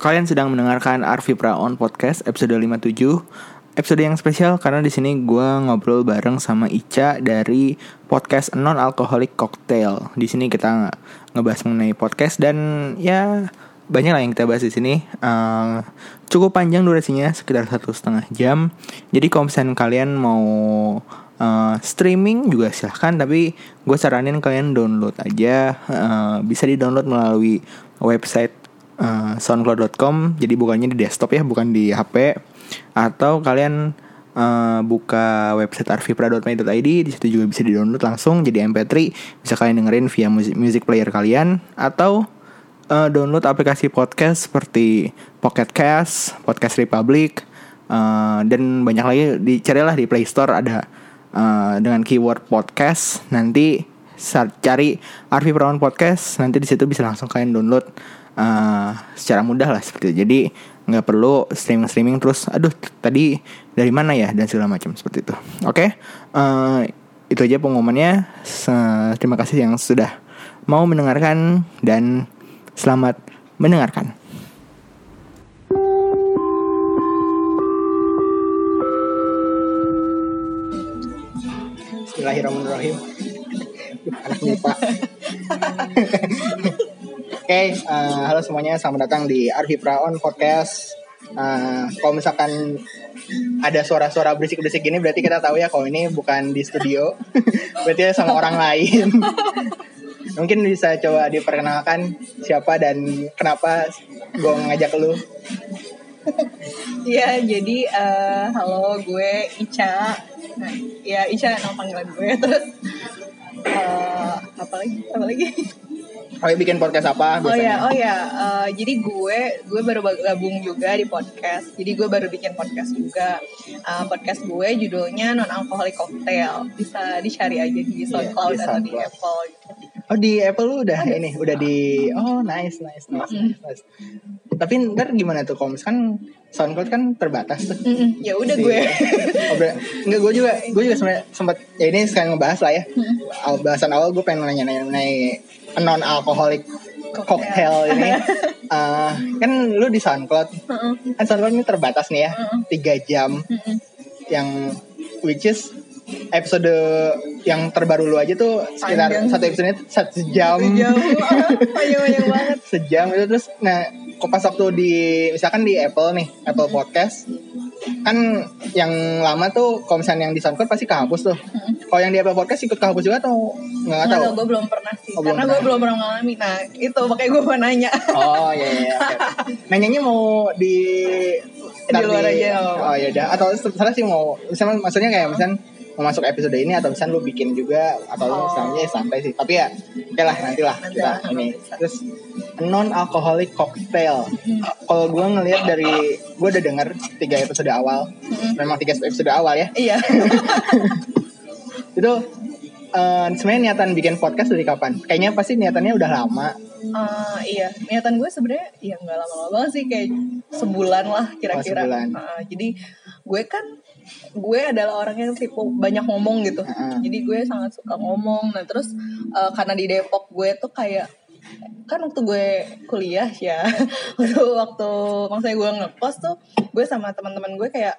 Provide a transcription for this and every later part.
Kalian sedang mendengarkan Arvi Praon Podcast episode 57 Episode yang spesial karena di sini gue ngobrol bareng sama Ica dari podcast Non Alcoholic Cocktail. Di sini kita ngebahas mengenai podcast dan ya banyak lah yang kita bahas di sini. Uh, cukup panjang durasinya sekitar satu setengah jam. Jadi kalau misalnya kalian mau uh, streaming juga silahkan tapi gue saranin kalian download aja. Uh, bisa di download melalui website uh, soundcloud.com jadi bukannya di desktop ya bukan di HP atau kalian uh, buka website arvipra.my.id di situ juga bisa di-download langsung jadi MP3 bisa kalian dengerin via music, music player kalian. Atau uh, download aplikasi podcast seperti Pocket Cast, Podcast Republic uh, dan banyak lagi dicarilah di Play Store ada uh, dengan keyword podcast. Nanti cari Arvi Prawan Podcast nanti di situ bisa langsung kalian download uh, secara mudah lah seperti itu. Jadi nggak perlu streaming streaming terus. Aduh tadi dari mana ya dan segala macam seperti itu. Oke, okay? uh, itu aja pengumumannya. Terima kasih yang sudah mau mendengarkan dan selamat mendengarkan. Bismillahirrahmanirrahim. Anak lupa. Oke, okay, uh, eh, halo semuanya, selamat datang di Arvi Praon Podcast. Uh, kalau misalkan ada suara-suara berisik-berisik gini, berarti kita tahu ya kalau ini bukan di studio, berarti sama orang lain. Mungkin bisa coba diperkenalkan siapa dan kenapa gue ngajak lu. Iya, jadi uh, halo gue Ica. Ya Ica nama panggilan gue terus uh, apa lagi? Apa lagi? Oh ya bikin podcast apa biasanya? Oh ya, oh ya. Uh, jadi gue gue baru gabung juga di podcast. Jadi gue baru bikin podcast juga. Uh, podcast gue judulnya Non Alcoholic Cocktail. Bisa dicari aja di iya, SoundCloud yeah, atau di Apple. Oh di Apple lu udah oh, ini, udah di Oh, nice, nice, nice, mm. nice. Tapi ntar gimana tuh kalau misalkan SoundCloud kan terbatas tuh. Mm -mm. Ya udah si, gue. oh, enggak gue juga gue juga sebenarnya sempat ya ini sekarang ngebahas lah ya. Bahasan awal gue pengen nanya-nanya mengenai non alkoholik cocktail ini uh, kan lu di SoundCloud uh -uh. kan SoundCloud ini terbatas nih ya tiga uh -uh. jam uh -uh. yang which is episode yang terbaru lu aja tuh sekitar Panjang. satu episode satu jam banget sejam itu terus nah kok pas waktu di misalkan di Apple nih Apple Podcast kan yang lama tuh kalau misalnya yang di SoundCloud pasti kehapus tuh. Kalau yang di Apple Podcast ikut kehapus juga atau nggak tahu? Nggak gue belum pernah sih. Oh, Karena gue belum pernah mengalami. Nah itu makanya gue mau nanya. Oh iya iya. Okay. Nanyanya mau di di luar aja. Oh, oh ya udah. Atau salah sih mau misalnya maksudnya kayak misalnya mau masuk episode ini atau misalnya lu bikin juga atau oh. misalnya santai sih. Tapi ya oke lah nantilah nanti kita ini. Terus non alcoholic cocktail. Hmm. Kalau gue ngelihat dari gue udah denger tiga episode awal, hmm. memang tiga episode awal ya. Iya. itu uh, sebenarnya niatan bikin podcast dari kapan? Kayaknya pasti niatannya udah lama. Uh, iya, niatan gue sebenarnya ya nggak lama-lama banget sih kayak sebulan lah kira-kira. Oh, uh, jadi gue kan gue adalah orang yang tipe banyak ngomong gitu. Uh. Jadi gue sangat suka ngomong. Nah terus uh, karena di Depok gue tuh kayak kan waktu gue kuliah ya waktu waktu maksudnya gue ngekos tuh gue sama teman-teman gue kayak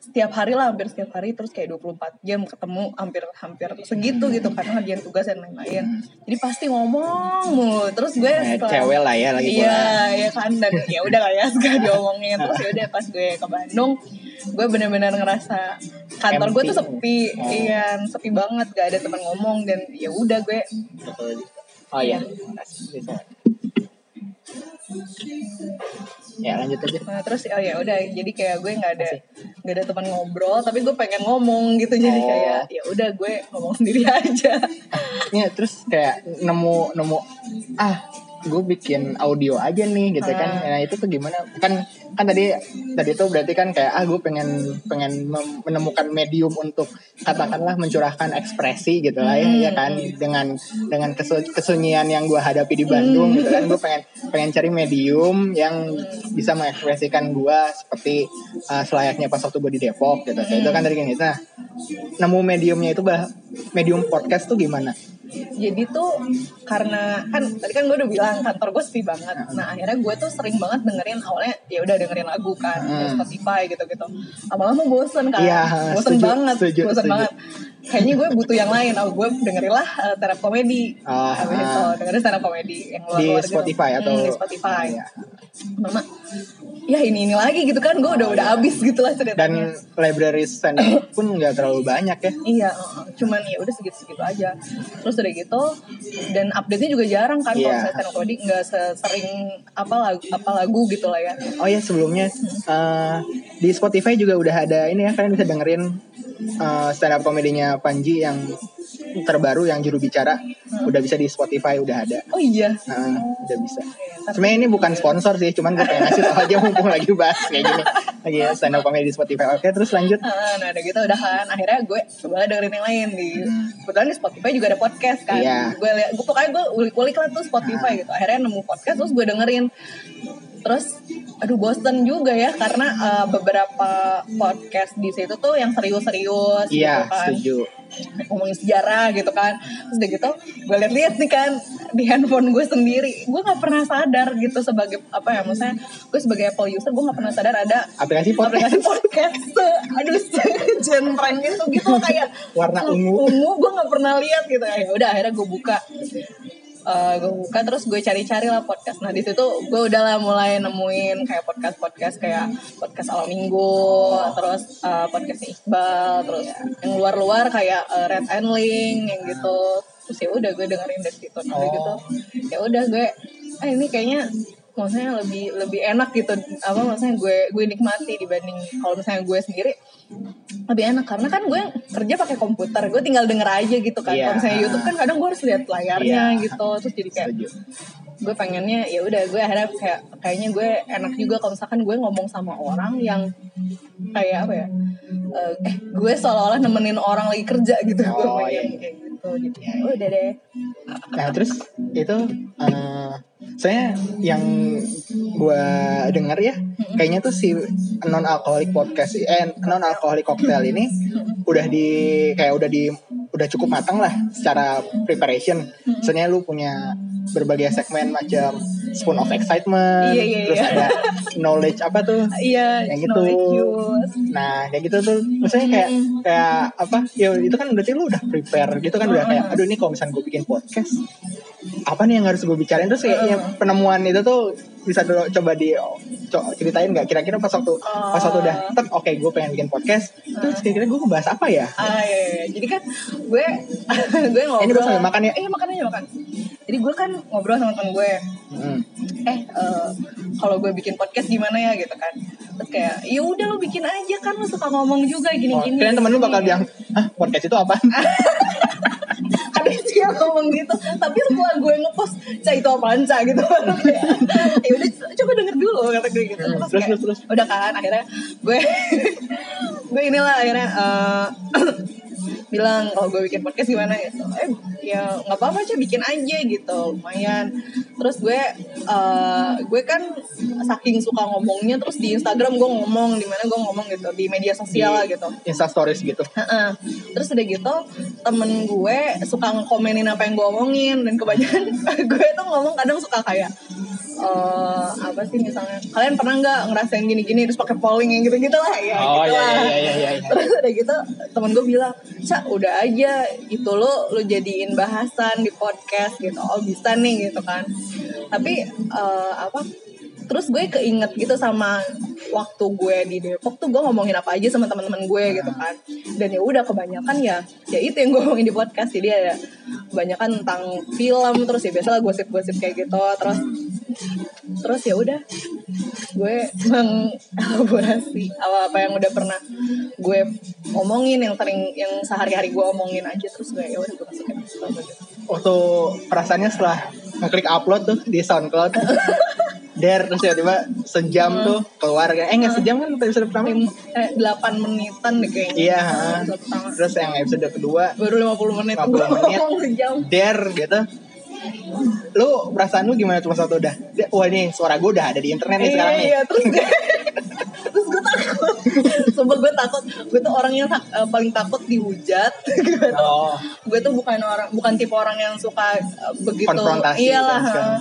setiap hari lah hampir setiap hari terus kayak 24 jam ketemu hampir hampir segitu gitu karena ngerjain tugas dan lain-lain. Jadi pasti ngomong mulu. Terus gue nah, setelah, cewek lah ya lagi iya ya kan dan ya udah lah ya segala diomongin. Terus ya udah pas gue ke Bandung gue bener-bener ngerasa kantor gue tuh sepi. Oh. iya sepi banget gak ada teman ngomong dan ya udah gue oh iya ya lanjut aja. Nah, terus oh ya udah jadi kayak gue nggak ada nggak ada teman ngobrol tapi gue pengen ngomong gitu jadi oh. kayak ya udah gue ngomong sendiri aja. Ya terus kayak nemu nemu ah gue bikin audio aja nih gitu kan ah. nah itu tuh gimana kan kan tadi tadi tuh berarti kan kayak ah gue pengen pengen menemukan medium untuk katakanlah mencurahkan ekspresi gitu lah ya, hmm. ya kan dengan dengan kesu, kesunyian yang gue hadapi di Bandung hmm. gitu kan gue pengen pengen cari medium yang bisa mengekspresikan gue seperti uh, selayaknya pas waktu gue di Depok gitu hmm. itu kan dari gini nah nemu mediumnya itu bah medium podcast tuh gimana jadi tuh karena kan tadi kan gue udah bilang kantor gue sepi banget nah akhirnya gue tuh sering banget dengerin awalnya ya udah dengerin lagu kan hmm. Spotify gitu gitu lama-lama bosen kan ya, bosen setuju, banget setuju, bosen setuju. banget kayaknya gue butuh yang lain. Oh gue dengerin lah uh, terap komedi oh, habis uh, itu dengerin terap komedi yang luar, -luar di gitu. Spotify gitu. atau hmm, di Spotify. Ya. Mama ya ini ini lagi gitu kan gue udah udah abis gitu lah ceritanya. Dan library stand pun nggak terlalu banyak ya. Iya uh, cuman ya udah segitu segitu aja. Terus udah gitu dan update nya juga jarang kan yeah. kalau saya stand up comedy nggak sering apa lagu apa lagu gitu lah ya. Oh ya sebelumnya uh, di Spotify juga udah ada ini ya kalian bisa dengerin uh, stand up komedinya Panji yang terbaru yang juru bicara hmm. udah bisa di Spotify udah ada. Oh iya. Nah, udah bisa. Sebenarnya ini bukan sponsor sih, cuman gue pengen ngasih tau aja mumpung lagi bahas kayak gini. Lagi ya, stand up comedy di Spotify. Oke, terus lanjut. Nah, udah gitu udah kan. Akhirnya gue coba dengerin yang lain di kebetulan di Spotify juga ada podcast kan. Iya. Gue liat, gue pokoknya gue ulik-ulik lah tuh Spotify nah. gitu. Akhirnya nemu podcast terus gue dengerin terus aduh bosen juga ya karena uh, beberapa podcast di situ tuh yang serius-serius iya, gitu kan. setuju. Ngomongin sejarah gitu kan. Terus udah gitu gue liat-liat nih kan di handphone gue sendiri. Gue nggak pernah sadar gitu sebagai apa ya maksudnya gue sebagai Apple user gue nggak pernah sadar ada aplikasi podcast. aplikasi podcast. Aduh genre gitu gitu kayak warna ungu. Ungu gue nggak pernah lihat gitu. Ya udah akhirnya gue buka uh, gue buka terus gue cari-cari lah podcast. Nah di situ gue udah lah mulai nemuin kayak podcast podcast kayak podcast awal minggu terus uh, podcast Iqbal terus yang luar-luar kayak uh, Red and Link yang gitu. Terus ya udah gue dengerin dari situ. Nah, oh. gitu ya udah gue ah ini kayaknya maksudnya lebih lebih enak gitu. Apa maksudnya gue gue nikmati dibanding kalau misalnya gue sendiri lebih enak karena kan gue kerja pakai komputer gue tinggal denger aja gitu kan yeah. kalau misalnya YouTube kan kadang gue harus lihat layarnya yeah. gitu terus jadi kayak gue pengennya ya udah gue akhirnya kayak kayaknya gue enak juga kalau misalkan gue ngomong sama orang yang kayak apa ya uh, eh gue seolah-olah nemenin orang lagi kerja gitu oh, gue iya. kayak gitu jadi ya udah deh. Nah terus itu uh, saya yang gue dengar ya kayaknya tuh si non alkoholik podcast eh non alkoholik cocktail ini udah di kayak udah di udah cukup matang lah secara preparation. Misalnya lu punya berbagai segmen macam spoon of excitement, iya, iya, terus iya. ada knowledge apa tuh, iya, yang gitu. Nah, kayak gitu tuh, misalnya kayak kayak apa? Ya itu kan berarti lu udah prepare gitu kan udah kayak, aduh ini kalau misalnya gue bikin podcast, apa nih yang harus gue bicarain? Terus kayaknya penemuan itu tuh bisa dulu coba di co ceritain nggak? Kira-kira pas waktu uh, pas waktu udah tetap oke okay, gue pengen bikin podcast. Uh, terus kira-kira gue ngebahas apa ya? Ah iya, iya. jadi kan gue gue ngobrol ini sambil makan ya. Eh makan aja makan jadi gue kan ngobrol sama temen gue. Hmm. eh uh, kalau gue bikin podcast gimana ya gitu kan. Terus kayak ya udah lo bikin aja kan lo suka ngomong juga gini-gini oh, kalian temen lu bakal bilang ah podcast itu apa sih yang ngomong gitu tapi setelah gue ngepost cah itu apaan cah? gitu. Ya udah coba denger dulu kata gue gitu. Terus, terus, terus, terus. udah kan akhirnya gue gue inilah akhirnya uh, bilang kalau gue bikin podcast gimana gitu eh ya nggak apa-apa aja bikin aja gitu lumayan terus gue uh, gue kan saking suka ngomongnya terus di Instagram gue ngomong di mana gue ngomong gitu di media sosial lah gitu Insta Stories gitu uh-uh. terus udah gitu temen gue suka ngekomenin apa yang gue omongin dan kebanyakan gue tuh ngomong kadang suka kayak uh, apa sih misalnya kalian pernah nggak ngerasain gini-gini terus pakai polling yang gitu-gitu lah ya oh, gitu iya, lah. Iya, iya, iya, iya. terus udah gitu temen gue bilang cak udah aja itu lo lo jadiin bahasan di podcast gitu. Oh bisa nih gitu kan. Tapi uh, apa terus gue keinget gitu sama waktu gue di Depok tuh gue ngomongin apa aja sama teman-teman gue gitu kan. Dan ya udah kebanyakan ya ya itu yang gue ngomongin di podcast. Jadi ada kebanyakan tentang film terus ya biasalah gosip-gosip kayak gitu. Terus terus ya udah gue mengelaborasi apa apa yang udah pernah gue omongin yang sering yang sehari-hari gue omongin aja. Terus gue ya udah gue masukin. Waktu perasaannya setelah ngeklik upload tuh di SoundCloud der terus tiba-tiba sejam hmm. tuh keluar. Eh nggak sejam kan episode pertama? Eh, 8 menitan deh kayaknya. Iya terus yang episode kedua baru 50 menit. 50 menit. Der gitu. Lu perasaan lu gimana cuma satu udah? Wah ini suara gue udah ada di internet nih sekarang nih. iya terus gue terus gue takut Sumpah gue takut. Gue tuh orang yang uh, paling takut dihujat. Oh. gue tuh bukan orang bukan tipe orang yang suka uh, begitu. Iyalah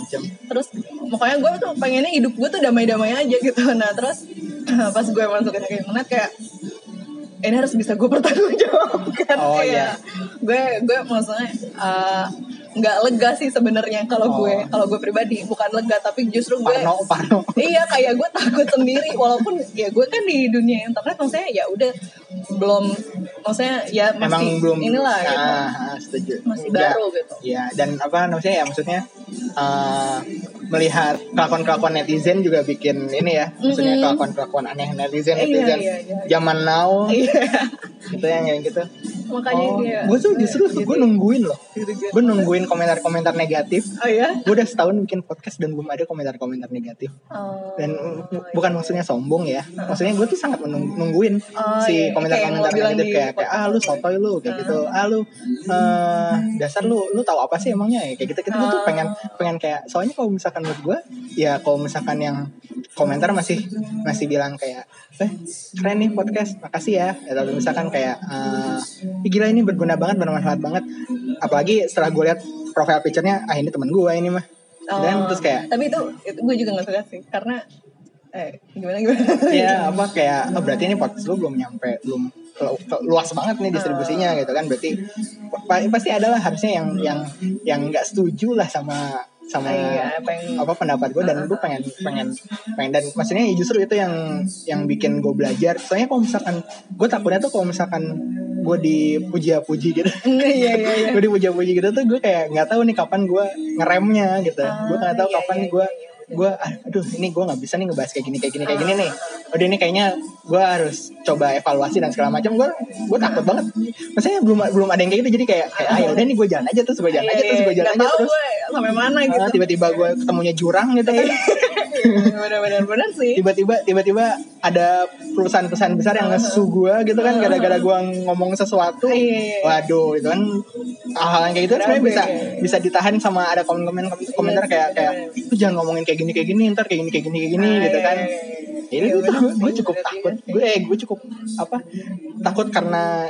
terus makanya gue tuh pengennya hidup gue tuh damai-damai aja gitu. Nah terus pas gue masukin ke internet kayak ini harus bisa gue pertanggungjawabkan. Oh, kayak iya. gue gue maksudnya uh, nggak lega sih sebenarnya kalau oh. gue kalau gue pribadi bukan lega tapi justru gue parno, parno. iya kayak gue takut sendiri walaupun ya gue kan di dunia internet maksudnya ya udah belum maksudnya ya masih Emang belum inilah ah, gitu. ah, setuju masih baru ya, gitu ya dan apa namanya ya maksudnya uh, melihat kelakuan-kelakuan netizen juga bikin ini ya maksudnya mm -hmm. kelakuan-kelakuan aneh netizen netizen iya, iya, iya. zaman now iya. gitu yang kayak gitu makanya oh, dia gue tuh justru gitu. gue nungguin loh gitu, gitu. gue nungguin komentar-komentar negatif oh ya gue udah setahun bikin podcast dan belum ada komentar-komentar negatif oh, dan oh, bukan maksudnya sombong ya maksudnya gue tuh sangat menungguin oh, si iya. Komentar-komentar negatif kayak kayak ah lu sotoy lu kayak gitu. Ah. Lu uh, dasar lu lu tahu apa sih emangnya? Ya kayak gitu gitu gue tuh pengen pengen kayak soalnya kalau misalkan menurut gue ya kalau misalkan yang komentar masih masih bilang kayak eh keren nih podcast makasih ya. Atau misalkan kayak uh, gila ini berguna banget bermanfaat banget. Apalagi setelah gue lihat profile picture-nya ah ini teman gue ini mah. Oh, dan terus kayak tapi itu, itu gue juga gak suka sih karena eh gimana gimana? Ya apa kayak oh, berarti ini podcast lu belum nyampe belum luas banget nih distribusinya gitu kan. Berarti pasti adalah harusnya yang yang yang nggak setuju lah sama sama iya, pengen, apa pendapat gue dan gue pengen pengen pengen dan maksudnya justru itu yang yang bikin gue belajar. Soalnya kalau misalkan gue takutnya tuh kalau misalkan gue dipuji-puji gitu. Iya, iya, iya. gue dipuji-puji gitu tuh gue kayak nggak tahu nih kapan gue ngeremnya gitu. Ah, gue nggak tahu iya, kapan iya, gue iya gue aduh ini gue nggak bisa nih ngebahas kayak gini kayak gini kayak gini nih. Udah ini kayaknya gue harus coba evaluasi dan segala macam. Gue gue takut banget. Maksudnya belum belum ada yang kayak gitu. Jadi kayak kayak ayo ah, udah nih gue jalan aja terus gue jalan aja terus gue jalan aja terus. sampai mana gitu. Tiba-tiba gue ketemunya jurang gitu. Kan benar-benar benar sih. Tiba-tiba tiba-tiba ada perusahaan-perusahaan besar yang ngesu gue gitu kan gara-gara gue ngomong sesuatu. Waduh itu kan hal-hal kayak gitu sebenarnya bisa bisa ditahan sama ada komen-komen komentar kayak kayak lu jangan ngomongin kayak gini kayak gini ntar kayak gini kayak gini kayak gini ah, gitu kan. ini iya, tuh gue cukup takut. gue eh gue cukup apa takut karena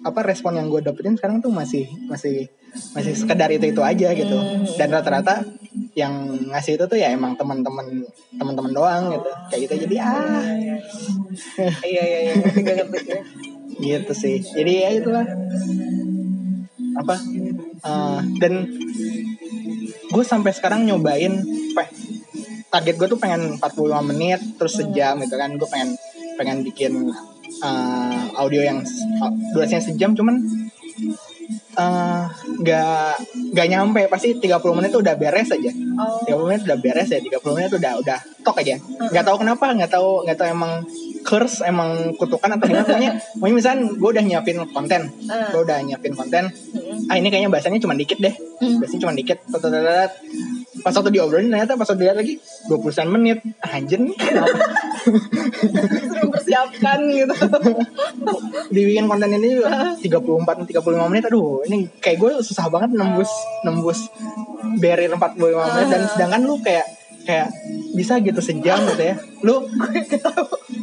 apa respon yang gue dapetin sekarang tuh masih masih masih sekedar itu itu aja gitu. Hmm. dan rata-rata yang ngasih itu tuh ya emang teman-teman teman-teman doang gitu. Kayak gitu jadi ah. Iya. Iya iya gitu sih. Jadi ya itulah. Apa uh, dan gue sampai sekarang nyobain pe, target gue tuh pengen 45 menit terus sejam gitu kan. Gue pengen pengen bikin uh, audio yang durasinya sejam cuman nggak uh, nggak nyampe. Pasti 30 menit tuh udah beres aja. Oh. 30 menit udah beres ya 30 menit udah udah tok aja. Nggak tahu kenapa nggak tahu nggak tahu emang curse emang kutukan atau gimana. Pokoknya pokoknya misalnya gue udah nyiapin konten uh. gue udah nyiapin konten. Ah ini kayaknya bahasanya cuma dikit deh. Hmm. bahasanya cuma dikit pas waktu diobrolin ternyata pas waktu dilihat lagi 20 menit. Anjir nih mempersiapkan gitu. Dibikin konten ini 34 35 menit. Aduh ini kayak gue susah banget nembus nembus barrier 45 menit. Dan sedangkan lu kayak kayak bisa gitu sejam gitu ya. Lu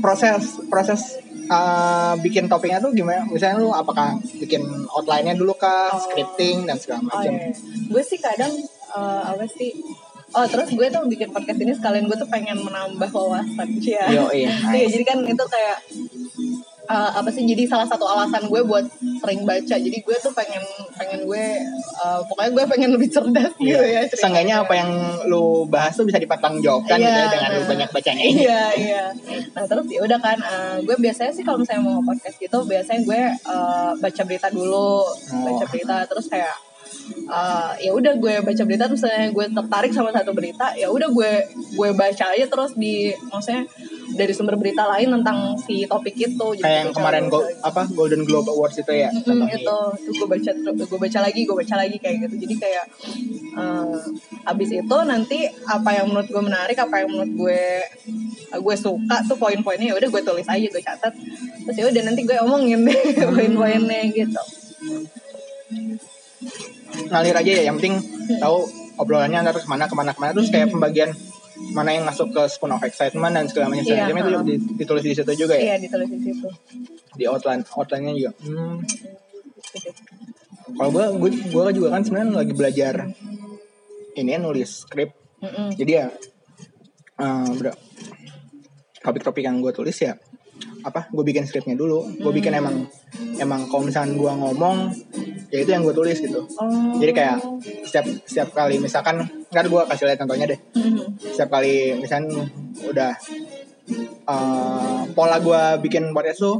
proses proses uh, bikin topiknya tuh gimana? Misalnya lu apakah bikin outline-nya dulu kah oh. scripting dan segala macam. Oh, iya. gue sih kadang uh, apa sih Oh terus gue tuh bikin podcast ini sekalian gue tuh pengen menambah wawasan ya. Yo iya. Nice. iya jadi kan itu kayak uh, apa sih jadi salah satu alasan gue buat sering baca jadi gue tuh pengen pengen gue uh, pokoknya gue pengen lebih cerdas iya. gitu ya Seenggaknya apa yang lu bahas tuh bisa dipatang-jawabkan iya, gitu ya dengan nah, lu banyak bacanya ini iya iya nah terus ya udah kan uh, gue biasanya sih kalau misalnya mau podcast gitu biasanya gue uh, baca berita dulu oh. baca berita terus kayak uh, ya udah gue baca berita terus gue tertarik sama satu berita ya udah gue gue baca aja terus di maksudnya dari sumber berita lain tentang si topik itu kayak yang kemarin go, apa Golden Globe Awards itu ya mm -hmm, itu itu gue baca gue baca lagi gue baca lagi kayak gitu. Jadi kayak uh, abis itu nanti apa yang menurut gue menarik apa yang menurut gue gue suka tuh poin-poinnya ya udah gue tulis aja gue catat. Terus ya udah nanti gue omongin deh poin-poinnya gitu ngalir aja ya yang penting tahu obrolannya ntar ke mana ke mana ke mana. Terus kayak pembagian mana yang masuk ke spoon of excitement dan segala macam yeah, itu juga ditulis di situ juga ya? Iya ditulis di situ. Di outline outline-nya juga. Hmm. kalau gue gue gue juga kan sebenarnya lagi belajar ini ya nulis skrip. Mm -mm. jadi ya uh, topik-topik yang gue tulis ya apa gue bikin skripnya dulu gue bikin hmm. emang emang kalau misalnya gue ngomong ya itu yang gue tulis gitu oh. jadi kayak setiap setiap kali misalkan nggak gue kasih lihat contohnya deh hmm. setiap kali misalnya udah uh, pola gue bikin podcast tuh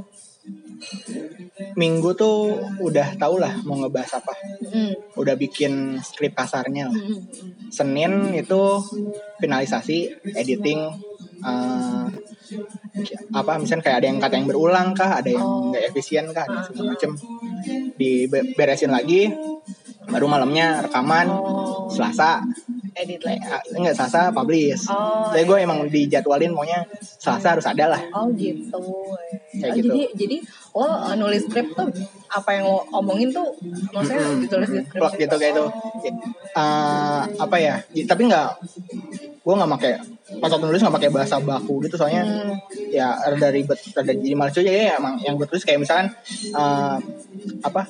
minggu tuh udah tau lah mau ngebahas apa mm. udah bikin skrip kasarnya lah mm. Senin itu finalisasi editing uh, apa misalnya kayak ada yang kata yang berulang kah ada yang oh. nggak efisien kah ada segala macem. Diberesin lagi baru malamnya rekaman oh. Selasa. Edit lagi. Enggak Selasa publish. Oh, tapi gue emang dijadwalin maunya Selasa harus ada lah. Oh gitu kayak oh, gitu. jadi jadi lo nulis skrip tuh apa yang lo omongin tuh maksudnya hmm. ditulis di skrip gitu kayak itu. Uh, apa ya? Tapi nggak gue nggak pakai pas waktu nulis nggak pakai bahasa baku gitu soalnya hmm. ya rada ribet rada jadi malas aja ya emang yang gue tulis kayak misalkan uh, apa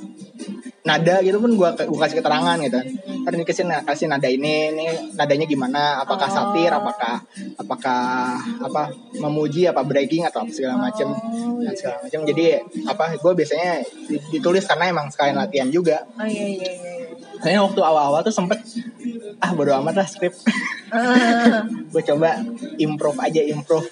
nada gitu pun gue gue kasih keterangan gitu. Kan ini kasih kasih nada ini ini nadanya gimana apakah satir oh. apakah apakah apa memuji apa breaking atau apa segala macam oh, dan segala macam jadi apa gue biasanya ditulis karena emang sekalian latihan juga oh, iya, iya, iya. Kayaknya waktu awal-awal tuh sempet ah bodo amat lah skrip. Uh. gue coba improve aja improve.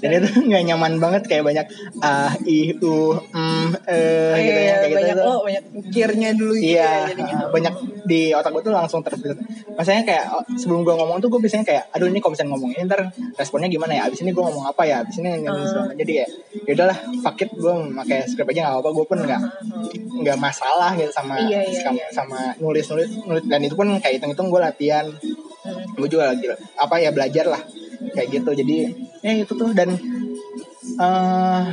Dan itu nggak nyaman banget kayak banyak ah i u mm, eh, gitu ya kayak banyak gitu. oh banyak pikirnya dulu gitu iya, ya, uh, banyak di otak gue tuh langsung terfilter. Masanya kayak oh, sebelum gue ngomong tuh gue biasanya kayak aduh ini kalau misalnya ngomong ini ntar responnya gimana ya? Abis ini gue ngomong apa ya? Abis ini uh. jadi ya ya udahlah fakit gue pakai skrip aja nggak apa-apa gue pun nggak nggak uh. masalah gitu sama iya, iya, sama, iya. sama nulis nulis nulis dan itu pun kayak hitung hitung gue latihan hmm. gue juga lagi apa ya belajar lah kayak gitu. Jadi ya itu tuh. Dan uh,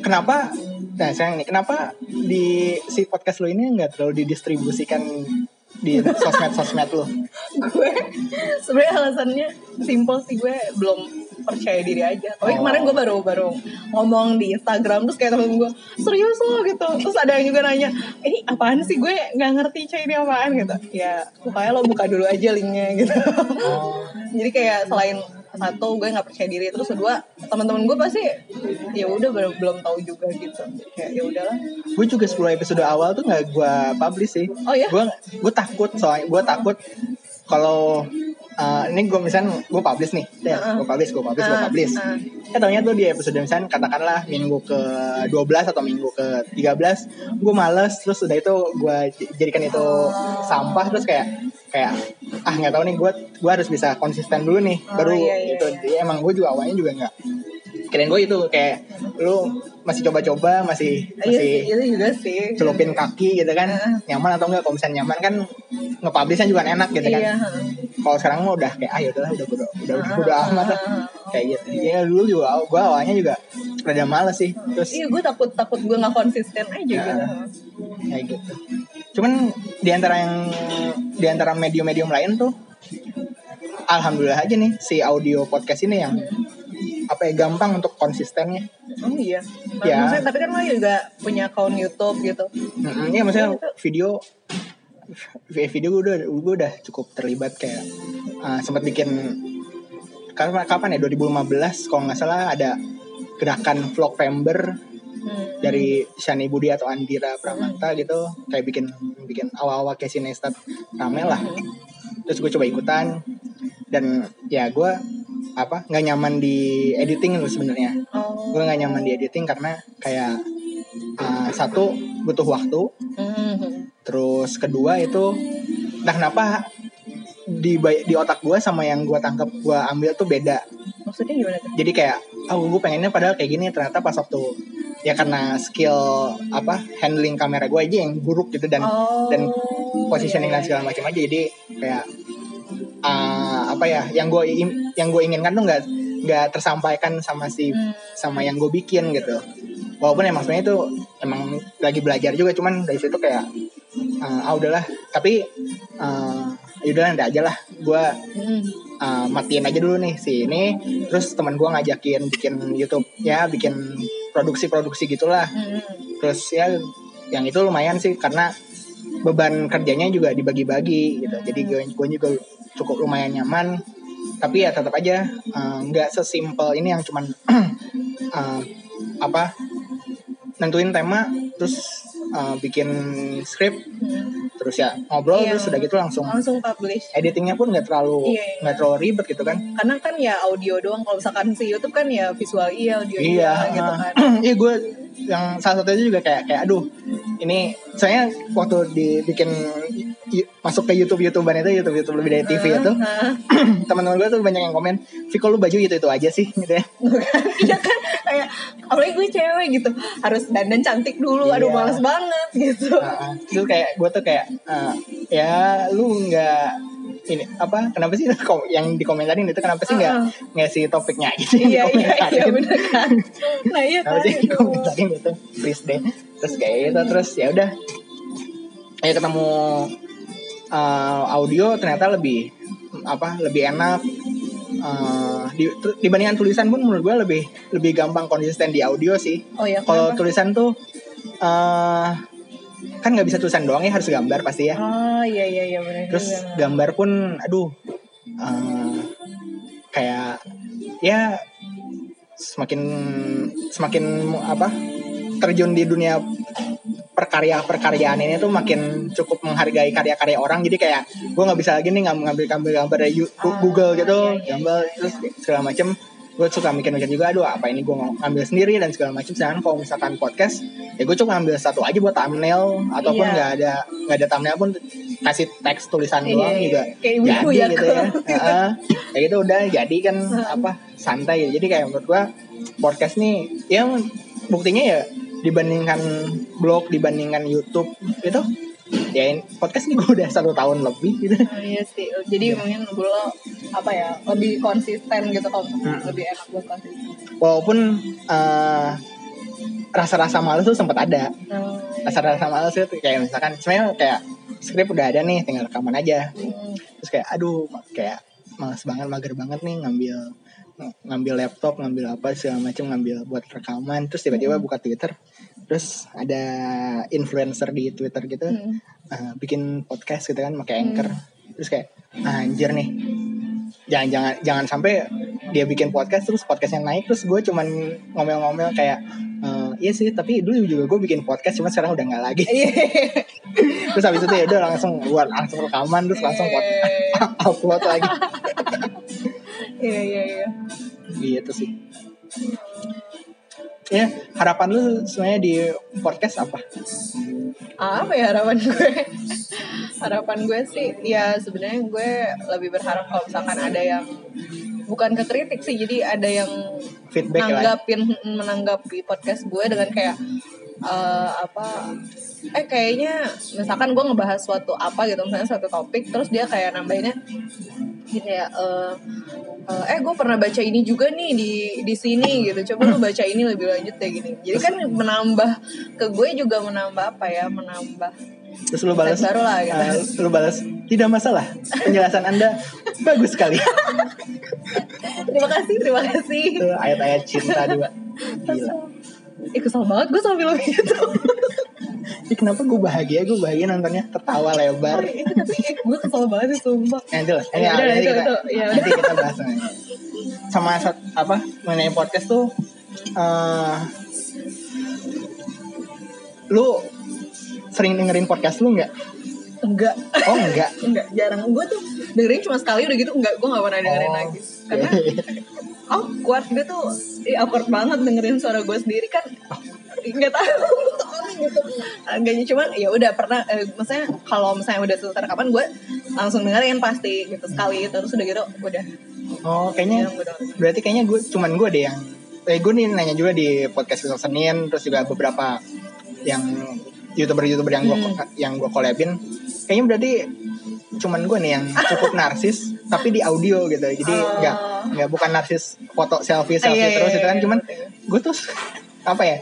kenapa nah sayang nih kenapa di si podcast lo ini nggak terlalu didistribusikan di sosmed sosmed lo gue sebenarnya alasannya simpel sih. Gue belum percaya diri aja. Tapi oh. kemarin gue baru baru ngomong di Instagram terus kayak temen gue serius loh gitu. Terus ada yang juga nanya ini apaan sih gue nggak ngerti cah ini apaan gitu. Ya pokoknya lo buka dulu aja linknya gitu. Oh. Jadi kayak selain satu gue nggak percaya diri terus kedua teman-teman gue pasti ya udah belum belum tahu juga gitu kayak ya udahlah gue juga 10 episode awal tuh nggak gue publish sih oh ya gue gue takut soalnya gue takut kalau uh, ini gue misalnya gue publish nih, ya, uh, gue publish, gue publish, uh, gue publish. Uh. Ya taunya tuh di episode misalnya katakanlah minggu ke 12 atau minggu ke 13 gue males terus udah itu gue jadikan itu oh. sampah terus kayak kayak ah nggak tahu nih gue gue harus bisa konsisten dulu nih oh, baru iya, iya, itu iya. Jadi emang gue juga awalnya juga nggak keren gue itu kayak lu masih coba-coba masih iya masih iya, itu juga sih. celupin kaki gitu kan. Uh. nyaman atau enggak kalau misalnya nyaman kan nge-publishnya juga enak gitu kan. Iya. kalau sekarang mah udah kayak ah ya udah udah udah udah udah, udah amat lah. Kayak gitu. Ya dulu juga gue awalnya juga rada males sih. Terus iya gue takut takut gue nggak konsisten aja gitu kayak gitu. Cuman di antara yang di antara medium-medium lain tuh alhamdulillah aja nih si audio podcast ini yang apa ya gampang untuk konsistennya. Oh iya. Nah, ya. Maksudnya, tapi kan lo juga punya akun YouTube gitu. Mm-hmm, iya maksudnya itu. video video gue udah gue udah cukup terlibat kayak uh, sempat bikin kapan kapan ya 2015 kalau nggak salah ada gerakan vlog Vember hmm. dari Shani Budi atau Andira Pramanta hmm. gitu kayak bikin bikin awal-awal kayak sinestat rame lah hmm. terus gue coba ikutan dan ya gue apa nggak nyaman di editing lu sebenarnya oh. gue nggak nyaman di editing karena kayak uh, satu butuh waktu mm-hmm. terus kedua itu nah kenapa di di otak gue sama yang gue tangkap gue ambil tuh beda maksudnya gimana tuh? jadi kayak oh gue pengennya padahal kayak gini ternyata pas waktu ya karena skill apa handling kamera gue aja yang buruk gitu dan oh, dan positioning iya, dan segala macam aja jadi kayak uh, apa ya yang gue yang gue inginkan tuh nggak nggak tersampaikan sama si hmm. sama yang gue bikin gitu walaupun emang sebenarnya itu emang lagi belajar juga cuman dari situ kayak uh, ah udahlah tapi uh, yaudah nanti aja lah gue hmm. uh, matiin aja dulu nih si ini terus teman gue ngajakin bikin YouTube ya bikin produksi-produksi gitulah hmm. terus ya yang itu lumayan sih karena beban kerjanya juga dibagi-bagi gitu jadi gue gue juga cukup lumayan nyaman tapi ya tetap aja eh, nggak uh, sesimpel ini yang cuman uh, apa nentuin tema terus uh, bikin skrip hmm. terus ya ngobrol iya. terus udah gitu langsung langsung publish editingnya pun nggak terlalu iya, iya. nggak iya. terlalu ribet gitu kan karena kan ya audio doang kalau misalkan si YouTube kan ya visual iya audio iya, iya gitu kan iya gue yang salah satunya juga kayak kayak aduh ini saya waktu dibikin masuk ke YouTube YouTuber itu YouTube YouTube lebih dari TV itu. teman-teman gue tuh banyak yang komen Viko lu baju itu itu aja sih gitu ya. Iya kan? Kayak apalagi gue cewek gitu. Harus dandan cantik dulu aduh males banget gitu. Uh, uh. kayak gue tuh kayak uh, ya lu nggak ini apa kenapa sih yang dikomentarin itu kenapa sih nggak uh, uh. si topiknya? Gitu iya, iya, iya kan? Nah iya kenapa sih dikomentarin itu? Please deh. Terus kayak gitu terus ya udah. Ya ketemu uh, audio ternyata lebih apa lebih enak. Uh, di, dibandingkan tulisan pun menurut gue lebih lebih gampang konsisten di audio sih. Oh, iya, kalau tulisan tuh uh, kan nggak bisa tulisan doang ya harus gambar pasti ya. Oh iya iya iya benar terus gambar pun aduh uh, kayak ya semakin semakin apa terjun di dunia perkarya perkaryaan ini tuh makin cukup menghargai karya-karya orang. Jadi kayak gue nggak bisa lagi nih ngambil ngambil gambar dari Google gitu ah, iya, iya. gambar terus segala macem. Gue suka mikir-mikir juga aduh apa ini gue ngambil sendiri? dan segala macam sedangkan kalau misalkan podcast ya gue cuma ngambil satu aja buat thumbnail. Ataupun iya. nggak ada nggak ada thumbnail pun kasih teks tulisan iya, doang juga kayak jadi ya, gitu ya. Uh, kayak gitu udah jadi kan apa santai. Jadi kayak menurut gue podcast nih yang buktinya ya dibandingkan blog dibandingkan YouTube itu ya podcast ini gue udah satu tahun lebih gitu. Oh, iya sih. Jadi yeah. mungkin dulu apa ya lebih konsisten gitu kalau hmm. lebih enak buat konsisten. Walaupun uh, rasa-rasa malas tuh sempat ada. Oh, iya. Rasa-rasa malas itu kayak misalkan sebenarnya kayak skrip udah ada nih tinggal rekaman aja. Hmm. Terus kayak aduh kayak malas banget mager banget nih ngambil ngambil laptop ngambil apa segala macam ngambil buat rekaman terus tiba-tiba hmm. buka Twitter terus ada influencer di Twitter gitu hmm. uh, bikin podcast gitu kan pakai anchor hmm. terus kayak ah, anjir nih jangan jangan jangan sampai dia bikin podcast terus podcastnya naik terus gue cuman ngomel-ngomel kayak uh, iya sih tapi dulu juga gue bikin podcast cuma sekarang udah nggak lagi iya. terus habis itu ya udah langsung buat langsung rekaman terus langsung buat upload lagi iya iya iya. Gitu sih. Ya harapan lu sebenarnya di podcast apa? Apa ya harapan gue? Harapan gue sih ya sebenarnya gue lebih berharap kalau misalkan ada yang bukan kekritik sih jadi ada yang feedback menanggapin ya. menanggapi podcast gue dengan kayak uh, apa eh kayaknya misalkan gue ngebahas suatu apa gitu misalnya suatu topik terus dia kayak nambahinnya gini ya uh, uh, eh gue pernah baca ini juga nih di di sini gitu coba lu baca ini lebih lanjut ya gini. Jadi kan menambah ke gue juga menambah apa ya menambah terus lu balas. baru lah gitu. uh, lu balas. Tidak masalah. Penjelasan anda bagus sekali. Terima kasih terima kasih. Ayat-ayat cinta juga. Gila Ih kesel banget gue sambil gitu Ih, kenapa gue bahagia? Gue bahagia nontonnya. Ketawa lebar. Oh, itu tapi gue kesel banget sih sumpah. Nanti lah. Ini, ya, nanti, kita, itu. Ya, nanti kita bahas sama apa mengenai podcast tuh uh, lu sering dengerin podcast lu nggak enggak. Oh enggak. Enggak jarang. Gue tuh dengerin cuma sekali udah gitu enggak. Gue gak pernah dengerin oh. lagi. karena awkward. Gue tuh eh, awkward banget dengerin suara gue sendiri. Kan nggak tahu gitu. Agaknya cuman ya udah pernah eh, maksudnya kalau misalnya udah selesai rekaman gue langsung dengerin pasti gitu sekali terus udah gitu udah. Oh kayaknya ya, berarti kayaknya gue cuman gue deh yang eh gue nih nanya juga di podcast besok Senin terus juga beberapa yang youtuber-youtuber yang gue hmm. yang gue kolabin kayaknya berarti cuman gue nih yang cukup narsis tapi di audio gitu. Jadi nggak uh. nggak bukan narsis foto selfie selfie uh, iya, terus iya, itu kan. iya, cuman gue tuh apa ya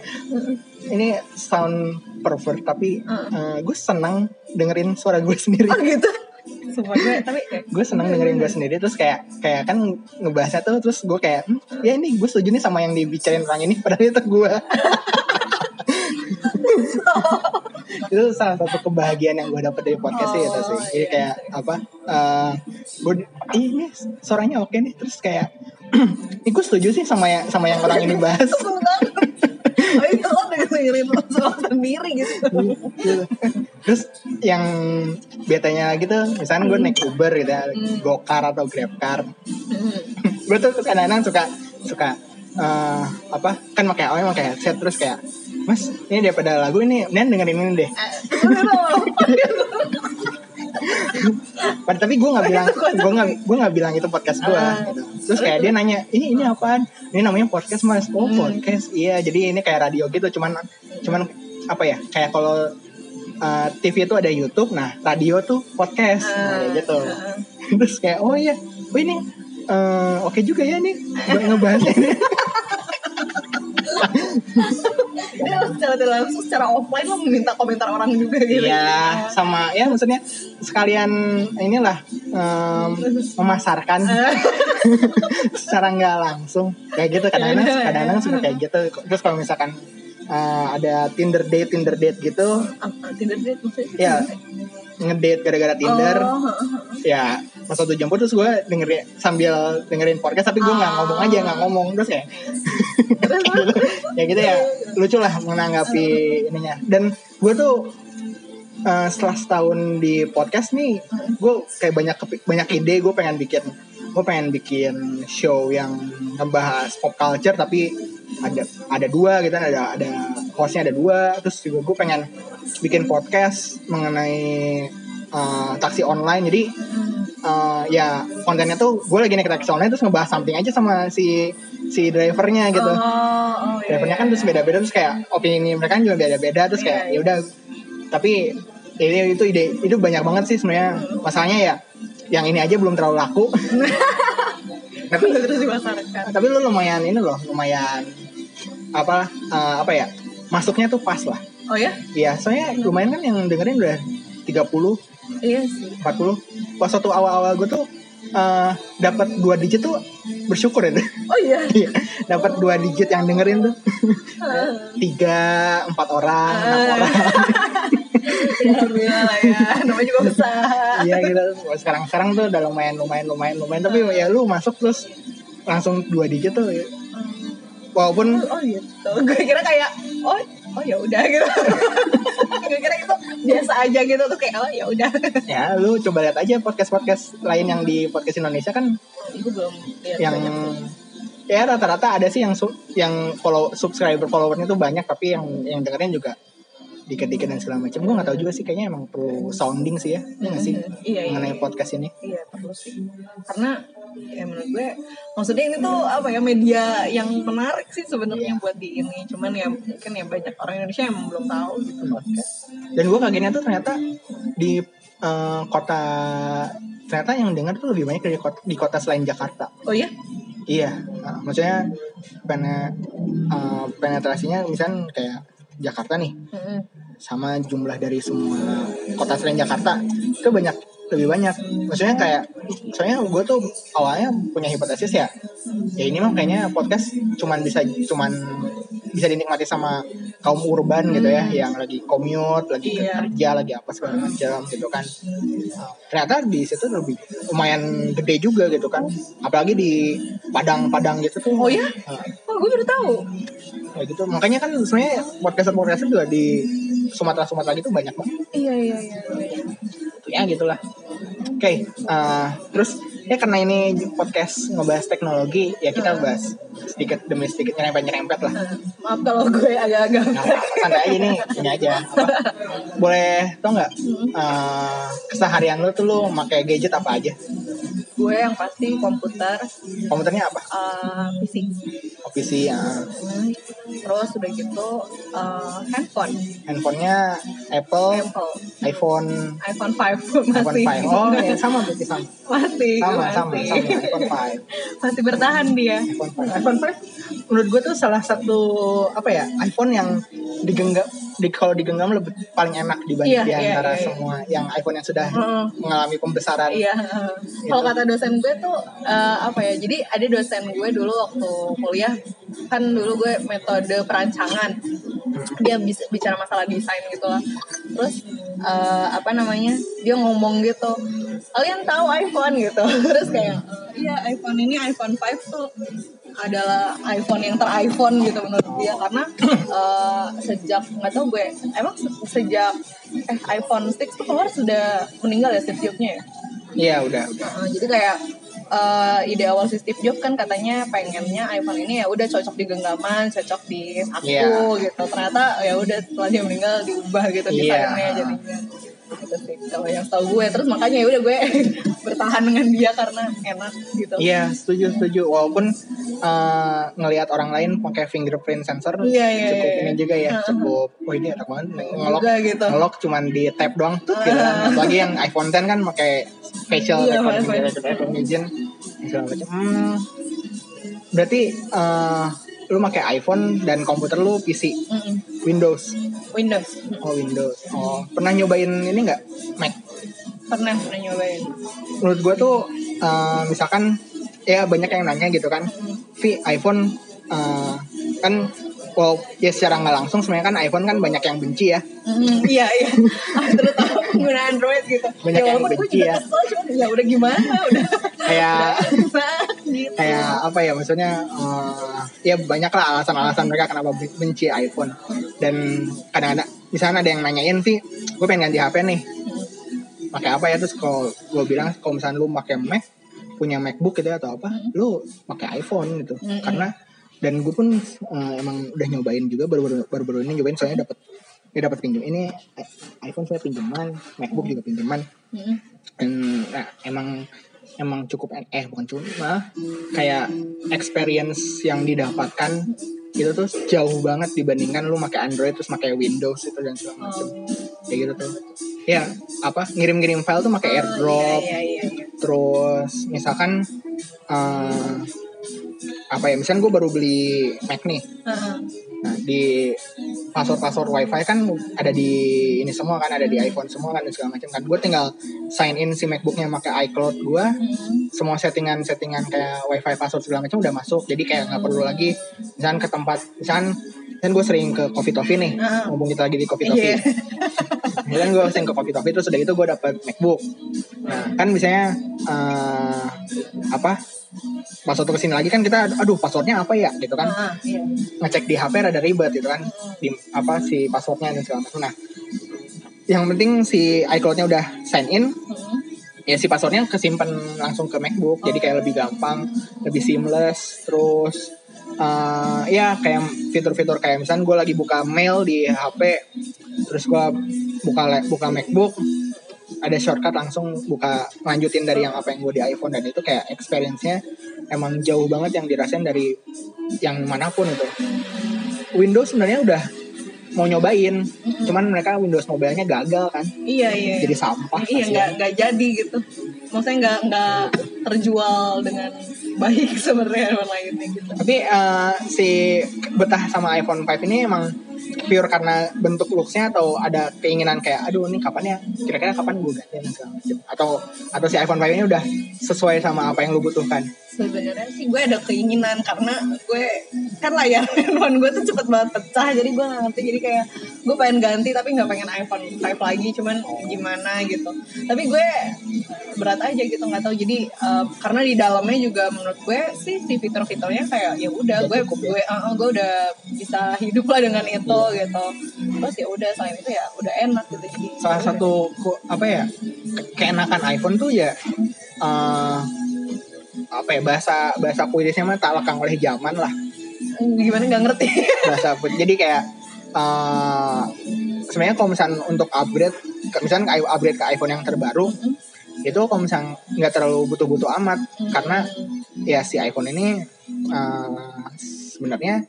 ini sound pervert tapi uh. uh, gue senang dengerin suara gue sendiri. Oh gitu? Semua gue tapi gue seneng dengerin gue sendiri terus kayak kayak kan ngebahasnya tuh terus gue kayak hm, ya ini gue setuju nih sama yang dibicarain orang ini padahal itu gue itu salah satu kebahagiaan yang gue dapet dari podcast sih itu sih. Jadi kayak apa uh, gue ini suaranya oke nih. Terus kayak ini gue setuju sih sama yang sama yang orang ini bahas. Oh itu lo dengerin lo sendiri gitu. Terus yang biasanya gitu misalnya gue naik Uber gitu ya, hmm. Gokar atau Grabcar hmm. gue tuh kadang-kadang suka suka uh, apa kan pakai awalnya pakai headset terus kayak mas ini daripada lagu ini nen dengerin ini deh. Tapi gue nggak bilang gue nggak gue nggak bilang itu podcast gue uh, gitu. terus kayak dia nanya ini ini apaan? Ini namanya podcast mas. Oh hmm. podcast. Iya jadi ini kayak radio gitu cuman cuman apa ya kayak kalau uh, TV itu ada YouTube nah radio tuh podcast. Nah, gitu. Uh, terus kayak oh iya oh ini uh, oke okay juga ya nih ngebahas ini dia secara tidak langsung secara offline lo meminta komentar orang juga gitu. Iya sama ya maksudnya sekalian inilah um, memasarkan. Secara nggak langsung. Kayak gitu kadang-kadang iya. kadang-kadang suka kayak gitu. Terus kalau misalkan uh, ada Tinder date Tinder date gitu. Tinder date maksudnya? Ya ngedate gara-gara Tinder. Oh. ya pas waktu jemput terus gue dengerin sambil dengerin podcast tapi gue nggak oh. ngomong aja nggak ngomong terus kayak ya gitu ya lucu lah menanggapi ininya. Dan gue tuh uh, setelah setahun di podcast nih gue kayak banyak banyak ide gue pengen bikin. Gue pengen bikin show yang ngebahas pop culture tapi ada ada dua gitu ada ada hostnya ada dua. Terus juga gue pengen bikin podcast mengenai uh, taksi online. Jadi uh, ya kontennya tuh gue lagi naik taksi online terus ngebahas something aja sama si si drivernya gitu. Oh, oh, iya, drivernya kan iya. terus beda-beda terus kayak opini mereka kan juga beda-beda terus kayak iya, ya udah. Tapi ini itu ide itu banyak banget sih sebenarnya. Masalahnya ya yang ini aja belum terlalu laku tapi terus tapi lu lumayan ini loh lumayan apa uh, apa ya masuknya tuh pas lah. Oh ya? Iya soalnya lumayan kan yang dengerin udah 30 iya sih. 40 pas waktu awal-awal gue tuh uh, dapat dua digit tuh bersyukur ya. Oh iya? Iya dapat dua digit yang dengerin tuh. Tiga empat orang enam uh. orang Alhamdulillah lah ya namanya juga besar. Iya gitu sekarang sekarang tuh udah lumayan lumayan lumayan lumayan. Tapi ya lu masuk terus langsung dua digit tuh ya. walaupun oh, oh gitu gue kira kayak oh oh ya udah gitu. Gue kira itu biasa aja gitu. Tuh kayak oh ya udah. Ya lu coba lihat aja podcast podcast lain yang di podcast Indonesia kan gue belum lihat yang ya rata-rata ada sih yang yang follow subscriber followernya tuh banyak tapi yang yang dengerin juga dikit-dikit dan segala macam. Gue nggak tahu juga sih kayaknya emang perlu sounding sih ya mm -hmm. sih? Iya, iya, mengenai podcast ini. Iya perlu sih. Karena ya menurut gue maksudnya ini tuh apa ya media yang menarik sih sebenarnya yeah. buat di ini. Cuman ya mungkin ya banyak orang Indonesia yang belum tahu gitu podcast. Dan gue kagetnya tuh ternyata di uh, kota ternyata yang dengar tuh lebih banyak dari kota, di kota selain Jakarta. Oh iya? Iya. Nah, maksudnya pene, uh, penetrasinya misalnya kayak Jakarta nih. Mm -hmm. sama jumlah dari semua kota selain Jakarta itu banyak lebih banyak. Maksudnya kayak soalnya gue tuh awalnya punya hipotesis ya. Ya ini mah kayaknya podcast cuman bisa cuman bisa dinikmati sama kaum urban gitu ya yang lagi commute lagi iya. kerja lagi apa segala macam gitu kan. Ternyata di situ lebih lumayan gede juga gitu kan. Apalagi di Padang-Padang gitu tuh. Oh ya oh gue baru tahu. Kayak gitu. Makanya kan sebenarnya podcaster podcaster juga di Sumatera Sumatera gitu banyak banget. Iya iya iya, iya. Ya gitulah okay, uh, terus ya karena ini podcast ngebahas teknologi ya kita bahas sedikit demi sedikit nyerempet nyerempet lah maaf kalau gue agak-agak nah, santai aja nih ini aja apa boleh tau nggak uh, keseharian lu tuh lu pakai gadget apa aja? Gue yang pasti komputer. Komputernya apa? Uh, PC oh, PC ya. Hmm. terus udah gitu uh, handphone. Handphonenya Apple, Apple. iPhone iPhone 5 masih. iPhone 5 oh ya sama berarti sama masih sama masih. sama sama iPhone 5 masih bertahan dia iPhone 5 iPhone 5 menurut gue tuh salah satu apa ya iPhone yang digenggam di kalau digenggam lebih paling enak dibanding yeah, di iya, antara yeah, yeah, semua yang iPhone yang sudah uh, mengalami pembesaran. Iya. Uh. Gitu. Kalau kata dosen gue tuh uh, apa ya? Jadi ada dosen gue dulu waktu kuliah kan dulu gue metode perancangan. Dia bisa bicara masalah desain gitu lah. Terus uh, apa namanya? Dia ngomong gitu. Kalian tahu iPhone gitu. Terus kayak iya iPhone ini iPhone 5 tuh adalah iPhone yang ter iPhone gitu menurut dia karena uh, sejak nggak tahu gue emang sejak eh iPhone 6 tuh keluar sudah meninggal ya Steve Jobs-nya ya? Iya udah. Uh, jadi kayak uh, ide awal si Steve Jobs kan katanya pengennya iPhone ini ya udah cocok di genggaman, cocok di saku yeah. gitu. Ternyata ya udah setelah dia meninggal diubah gitu yeah. desainnya jadinya gitu sih kalau yang tahu gue. Terus makanya ya udah gue bertahan dengan dia karena enak gitu. Iya setuju setuju. Walaupun uh, ngelihat orang lain pakai fingerprint sensor iya, iya, cukup iya, ini juga ya cukup oh ini enak banget. Ngelok gitu. ngelok cuman di tap doang tuh gitu. Apalagi yang iPhone 10 kan pakai facial iya, recognition segala macam. Hmm, berarti uh, lu pakai iPhone dan komputer lu PC mm -mm. Windows Windows oh Windows oh pernah nyobain ini nggak Mac pernah pernah nyobain menurut gua tuh uh, misalkan ya banyak yang nanya gitu kan mm. V iPhone uh, kan Wow, ya secara nggak langsung sebenarnya kan iPhone kan banyak yang benci ya. Mm, iya iya. Terutama pengguna Android gitu. Banyak ya, yang benci ya. Kesel, cuman, ya udah gimana udah. Kayak. Kayak apa ya maksudnya uh, ya banyak lah alasan-alasan mereka kenapa benci iPhone dan kadang-kadang misalnya ada yang nanyain sih gue pengen ganti HP nih pakai apa ya terus kalau gue bilang kalau misalnya lu pakai Mac punya MacBook gitu ya atau apa hmm. lu pakai iPhone gitu hmm. karena dan gue pun uh, emang udah nyobain juga baru-baru baru-baru ini nyobain soalnya dapat ya dapat pinjam ini iPhone saya pinjaman MacBook juga pinjaman hmm. dan nah, emang emang cukup eh bukan cuma kayak experience yang didapatkan itu tuh jauh banget dibandingkan lu pakai Android terus pakai Windows itu dan segala macam oh. kayak gitu tuh ya apa ngirim-ngirim file tuh pakai oh, AirDrop iya, iya, iya. terus misalkan uh, apa ya misalnya gue baru beli Mac nih uh -huh. Nah di password-password wifi kan ada di ini semua kan ada di iPhone semua kan dan segala macam kan. Gue tinggal sign in si MacBooknya pakai iCloud gue semua settingan-settingan kayak wifi password segala macam udah masuk. Jadi kayak nggak perlu lagi misalnya ke tempat misalnya kan gue sering ke Coffee Toffee nih uh -huh. kita lagi di Coffee Toffee yeah. kan gue sering ke Coffee Toffee terus udah gitu gue dapet MacBook nah kan misalnya uh, apa pas waktu ke sini lagi kan kita aduh passwordnya apa ya gitu kan uh, iya. ngecek di HP ada ribet gitu kan di apa si passwordnya dan segala macam nah yang penting si iCloudnya udah sign in uh. ya si passwordnya kesimpan langsung ke MacBook oh. jadi kayak lebih gampang lebih seamless terus uh, ya kayak fitur-fitur kayak misalnya gue lagi buka mail di HP terus gue buka buka MacBook ada shortcut langsung buka lanjutin dari yang apa yang gue di iPhone dan itu kayak experience-nya emang jauh banget yang dirasain dari yang mana pun itu. Windows sebenarnya udah mau nyobain, mm-hmm. cuman mereka Windows mobilenya gagal kan? Iya iya. Jadi sampah. Iya nggak nggak jadi gitu. Maksudnya nggak nggak terjual dengan baik sebenarnya lainnya gitu. Tapi uh, si betah sama iPhone 5 ini emang pure karena bentuk looksnya atau ada keinginan kayak aduh ini kapan ya? Kira-kira kapan gue ganti? atau atau si iPhone 5 ini udah sesuai sama apa yang lu butuhkan. Sebenarnya sih gue ada keinginan karena gue kan layar handphone gue tuh cepet banget pecah jadi gue gak ngerti. Jadi kayak gue pengen ganti tapi nggak pengen iPhone 5 lagi cuman gimana gitu. Tapi gue berat aja gitu nggak tahu. Jadi uh, karena di dalamnya juga menurut gue sih si fitur-fiturnya kayak ya udah gue gue uh, gue udah bisa hidup lah dengan itu gitu terus ya udah selain itu ya udah enak gitu jadi salah ya satu apa ya keenakan iPhone tuh ya uh, apa ya bahasa bahasa puitisnya mah tak lekang oleh zaman lah gimana nggak ngerti bahasa jadi kayak uh, sebenarnya kalau misalnya untuk upgrade misalnya upgrade ke iPhone yang terbaru mm -hmm. itu kalau misalnya nggak terlalu butuh-butuh amat mm -hmm. karena ya si iPhone ini uh, sebenarnya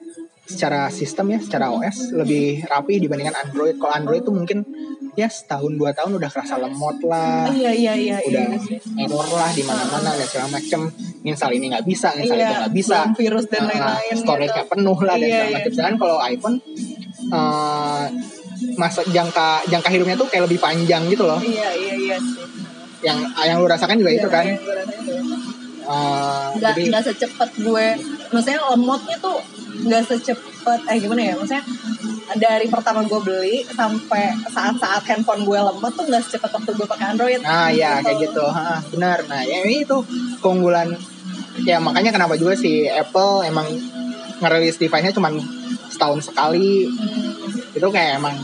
secara sistem ya secara OS lebih rapi dibandingkan Android. Kalau Android itu mungkin ya setahun dua tahun udah kerasa lemot lah. Iya iya iya udah iya, error lah di mana mana dan segala macem. Install ini nggak bisa install iya, itu nggak bisa. virus dan lain-lain nah, storage-nya gitu. penuh lah dan iya, segala iya. macam sedangkan kalau iPhone uh, masa jangka jangka hidupnya tuh kayak lebih panjang gitu loh. Iya iya iya sih. Yang yang lu rasakan juga iya, itu kan. yang. Uh, nggak jadi nggak secepat gue. Maksudnya lemotnya tuh nggak secepat eh gimana ya? Maksudnya dari pertama gue beli sampai saat-saat handphone gue lemot tuh nggak secepat waktu gue pakai Android. Nah ya kayak gitu. ha, benar. Nah ya ini itu keunggulan. Ya makanya kenapa juga si Apple emang ngerilis device-nya cuma setahun sekali. Hmm, itu kayak emang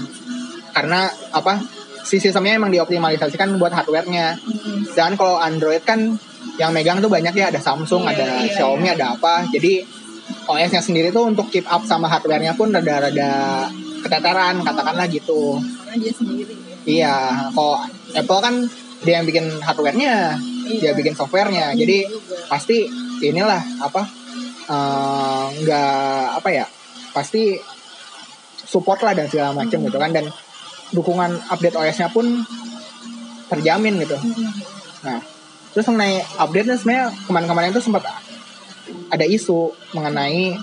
karena apa si sistemnya emang dioptimalisasikan buat hardware-nya. Hmm. dan kalau Android kan yang megang tuh banyak ya ada Samsung Iya, ada iya, Xiaomi iya. ada apa jadi OS-nya sendiri tuh untuk keep up sama hardware-nya pun rada-rada keteteran katakanlah gitu karena dia sendiri ya. iya kalau Apple kan dia yang bikin hardware-nya dia Iya. bikin software-nya jadi juga. pasti inilah apa eh, nggak apa ya pasti support lah dan segala macam gitu kan dan dukungan update OS-nya pun terjamin gitu Hmm. nah terus mengenai update nya sebenarnya kemarin-kemarin itu sempat ada isu mengenai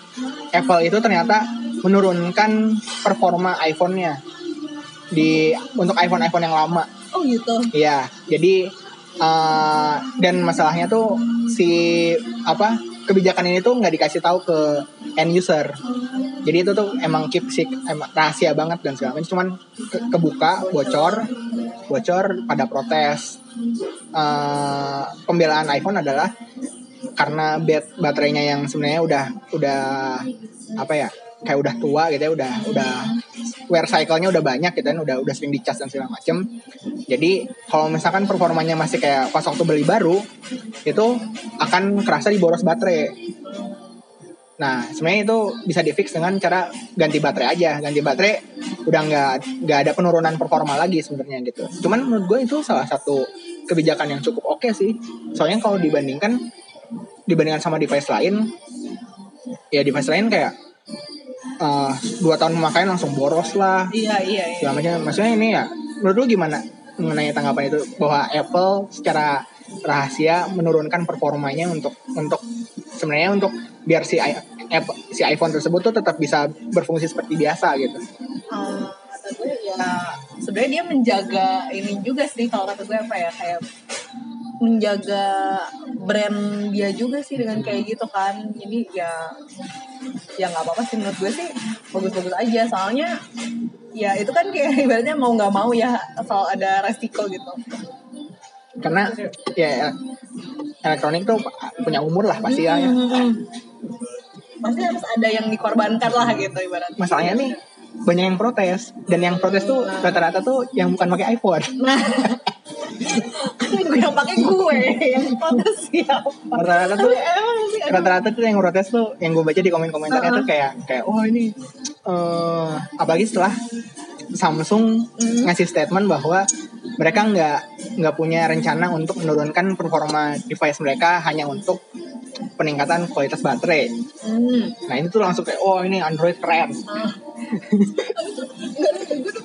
Apple itu ternyata menurunkan performa iPhone-nya di untuk iPhone-iPhone yang lama oh gitu Iya, jadi eh, dan masalahnya tuh si apa kebijakan ini tuh nggak dikasih tahu ke end user. Jadi itu tuh emang keep sih emang rahasia banget dan segala macam. Cuman ke- kebuka, bocor, bocor pada protes. Eh, pembelaan iPhone adalah karena bat baterainya yang sebenarnya udah udah apa ya kayak udah tua gitu ya udah udah wear cycle-nya udah banyak gitu kan udah udah sering dicas dan segala macem. Jadi kalau misalkan performanya masih kayak pas waktu beli baru itu akan kerasa di boros baterai. Nah sebenarnya itu bisa di fix dengan cara ganti baterai aja. Ganti baterai udah nggak nggak ada penurunan performa lagi sebenarnya gitu. Cuman menurut gue itu salah satu kebijakan yang cukup oke sih. Soalnya kalau dibandingkan dibandingkan sama device lain ya device lain kayak eh, dua tahun pemakaian langsung boros lah. Iya iya iya. Segala macam. Maksudnya ini ya menurut lu gimana mengenai tanggapan itu? Bahwa Apple secara rahasia menurunkan performanya untuk untuk sebenarnya untuk biar si Apple, si iPhone tersebut tuh tetap bisa berfungsi seperti biasa gitu. Eh, kata gue ya sebenarnya dia menjaga ini juga sih kalau kata gue apa ya kayak menjaga brand dia juga sih dengan kayak gitu kan. Jadi ya ya nggak apa-apa sih menurut gue sih bagus-bagus aja. Soalnya ya itu kan kayak ibaratnya mau nggak mau ya asal ada resiko gitu. Karena ya elektronik tuh punya umur lah pasti ya. Hmm. pasti harus ada yang dikorbankan lah gitu ibaratnya. Masalahnya nih banyak yang protes. Dan yang protes tuh rata-rata tuh yang bukan pakai iPhone. Nah gue yang pakai gue yang protes siapa? Rata-rata tuh rata-rata tuh yang protes tuh yang gue baca di komen-komentarnya tuh kayak kayak oh ini eh apalagi setelah Samsung ngasih statement bahwa mereka nggak nggak punya rencana untuk menurunkan performa device mereka hanya untuk peningkatan kualitas baterai. Hmm. Nah ini tuh langsung kayak oh ini Android keren. Ah. Gue tuh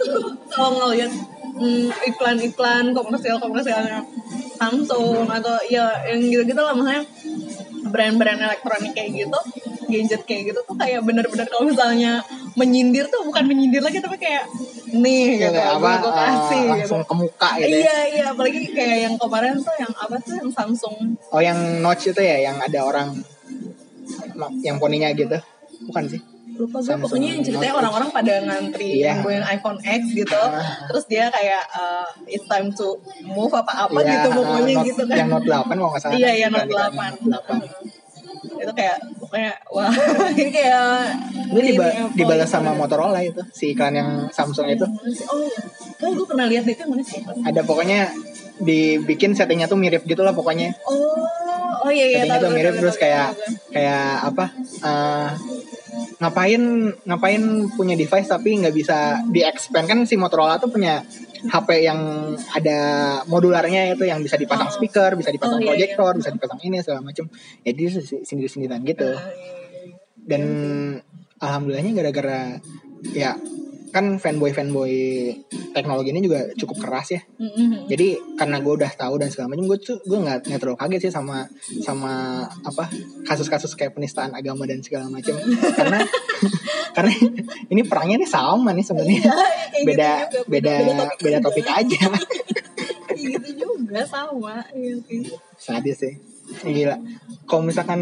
kalau ngeliat hmm, iklan-iklan komersial-komersialnya Samsung atau ya yang gitu-gitu lah maksudnya brand-brand elektronik kayak gitu gadget kayak gitu tuh kayak bener-bener kalau misalnya menyindir tuh bukan menyindir lagi tapi kayak nih gitu gue apa gue eh, kasih gitu langsung ke muka gitu. ya. iya iya apalagi kayak yang kemarin tuh yang apa tuh yang Samsung Oh yang notch itu ya yang ada orang yang poninya gitu. Bukan sih. lupa gue Samsung pokoknya yang ceritanya Note orang-orang pada ngantri Iya. yang gue yang iPhone X gitu Ah. terus dia kayak uh, it's time to move apa apa Iya, gitu pokoknya Note- gitu kan Yang Note 8 kalau nggak salah. iya iya Note Iklan-iklan 8 Note 8. Itu kayak pokoknya wah ini kayak Ini diba dibalas gitu. sama Motorola itu si iklan yang Samsung itu. oh iya kayak gue pernah lihat itu mana sih Ada pokoknya dibikin settingnya tuh mirip gitu lah pokoknya. oh oh iya iya settingnya tahu, tuh mirip tahu, terus tahu, kayak tahu, tahu. kayak apa? eh, ngapain ngapain punya device tapi nggak bisa di expand kan si Motorola tuh punya HP yang ada modularnya itu yang bisa dipasang Oh. speaker, bisa dipasang Oh, iya, iya. proyektor, bisa dipasang ini segala macam. Jadi sendiri-sendirian gitu. Ah, iya, iya. Dan alhamdulillahnya gara-gara ya kan fanboy fanboy teknologi ini juga cukup keras ya. Mm-mm. Jadi karena gue udah tahu dan segala macam, gue tuh gue nggak nggak terlalu kaget sih sama sama apa kasus-kasus kayak penistaan agama dan segala macam. karena karena ini perangnya nih sama nih sebenarnya. Iya, kayak beda gitu juga, beda beda topik, beda topik aja gitu juga sama ya sadis sih gila. Kalau misalkan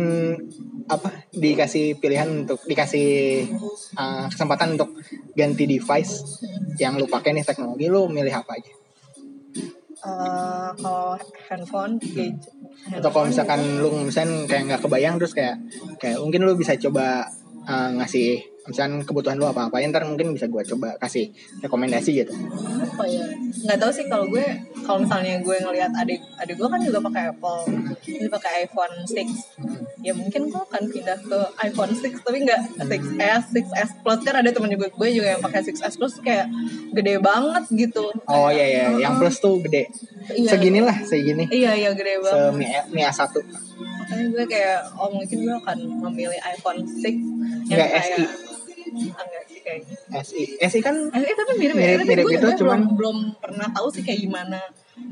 apa dikasih pilihan untuk dikasih uh, kesempatan untuk ganti device yang lu pakai nih teknologi lu milih apa aja? Uh, kalau handphone gadget atau kalau misalkan lu misalkan kayak nggak kebayang terus kayak kayak mungkin lu bisa coba uh, ngasih misalnya kebutuhan lu apa apa ntar mungkin bisa gue coba kasih rekomendasi gitu. Apa ya? Nggak tahu sih kalau gue kalau misalnya gue ngelihat adik adik gue kan juga pakai Apple ini pakai iPhone 6 ya mungkin gue akan pindah ke iPhone 6 tapi nggak 6s 6s plus. Kan ada temen juga gue juga yang pakai 6s plus kayak gede banget gitu. Oh iya iya. Yang plus tuh gede. Iya, seginilah segini. Iya iya gede banget. Se Mi A satu. Makanya gue kayak oh mungkin gue akan memilih iPhone 6 yang Nggak kayak enggak sih kayaknya. SI. SI kan SI tapi mirip mirip, ya. mirip itu cuman belum, belum pernah tahu sih kayak gimana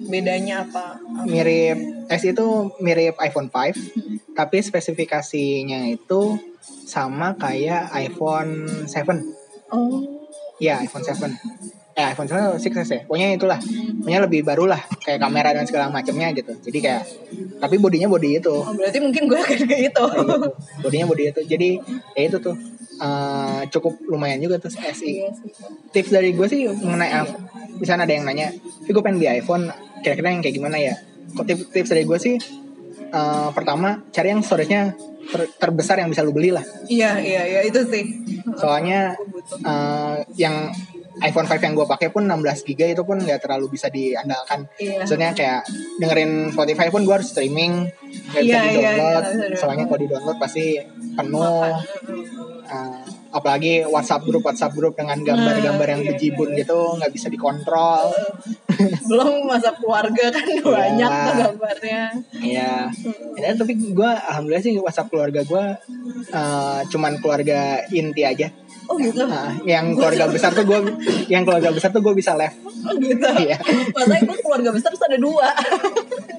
bedanya apa, apa. Mirip SI itu mirip iPhone 5 hmm. tapi spesifikasinya itu sama kayak iPhone 7. Oh. Iya, iPhone 7 eh iPhone 7 6 ya pokoknya itulah pokoknya lebih baru lah kayak kamera dan segala macamnya gitu jadi kayak tapi bodinya body itu oh, berarti mungkin gue akan kayak itu gitu. bodinya body itu jadi ya itu tuh uh, cukup lumayan juga tuh SI. Iya Tips dari gue sih mengenai iPhone. Di sana ada yang nanya, "Tapi gue pengen beli iPhone, kira-kira yang kayak gimana ya?" Kok tips, tips dari gue sih uh, pertama cari yang storage-nya ter terbesar yang bisa lu beli lah. Iya, iya, iya itu sih. Soalnya uh, yang iPhone 5 yang gue pakai pun 16 GB itu pun nggak terlalu bisa diandalkan. Iya. Maksudnya kayak dengerin Spotify pun gue harus streaming, nggak bisa iya, di download. Iya, iya, soalnya kalau di download pasti penuh uh, apalagi WhatsApp grup WhatsApp grup dengan gambar-gambar yang bejibun gitu nggak bisa dikontrol. Belum masa keluarga kan iya. banyak tuh gambarnya. Iya. Ya, tapi gue alhamdulillah sih WhatsApp keluarga gue uh, cuman keluarga inti aja Oh gitu. Nah, yang keluarga besar tuh gue, yang keluarga besar tuh gue bisa left. Oh gitu. Iya. Padahal gue keluarga besar terus ada dua.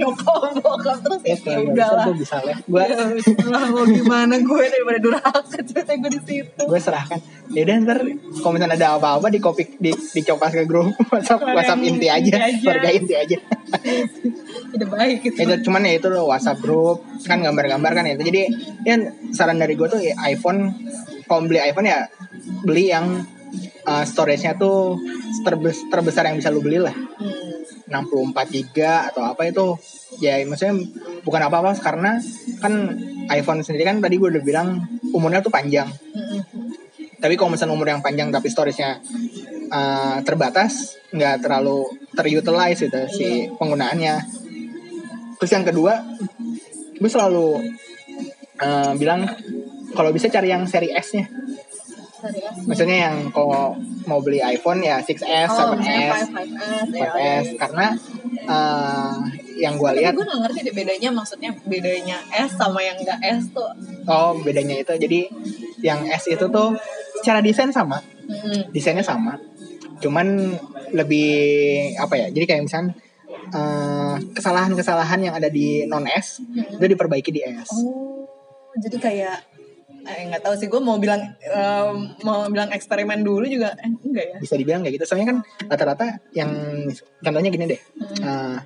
Nyokap, bokap terus ya, ya udah lah. Gue bisa left. Gue. Ya, mau gimana gue daripada durhaka cerita gue di situ. Gue serahkan. Ya udah ntar kalau misalnya ada apa-apa di kopi di dicopas ke grup WhatsApp WhatsApp inti aja, keluarga inti aja. Udah baik gitu. Itu cuman ya itu loh WhatsApp grup kan gambar-gambar kan itu. Jadi ya saran dari gue tuh ya, iPhone kalau beli iPhone ya beli yang uh, storage-nya tuh terbes terbesar yang bisa lu beli lah. Hmm. 64 giga atau apa itu ya maksudnya bukan apa-apa karena kan iPhone sendiri kan tadi gue udah bilang umurnya tuh panjang. Hmm. Tapi kalau misalnya umur yang panjang tapi storage-nya uh, terbatas, nggak terlalu terutilize gitu si iya. penggunaannya. Terus yang kedua, gue selalu uh, bilang kalau bisa cari yang seri S-nya. Maksudnya yang kalau mau beli iPhone ya 6S, oh, 7S, 5S, 5S, karena uh, yang gue lihat. Gue gak ngerti deh bedanya, maksudnya bedanya S sama yang gak S tuh. Oh, bedanya itu jadi yang S itu tuh secara desain sama, hmm. desainnya sama, cuman lebih apa ya? Jadi kayak misalnya uh, kesalahan-kesalahan yang ada di non S hmm. itu diperbaiki di S. Oh, jadi kayak eh nggak tahu sih gue mau bilang um, mau bilang eksperimen dulu juga eh, enggak ya? Bisa dibilang kayak gitu. Soalnya kan rata-rata yang contohnya gini deh. Hmm. uh,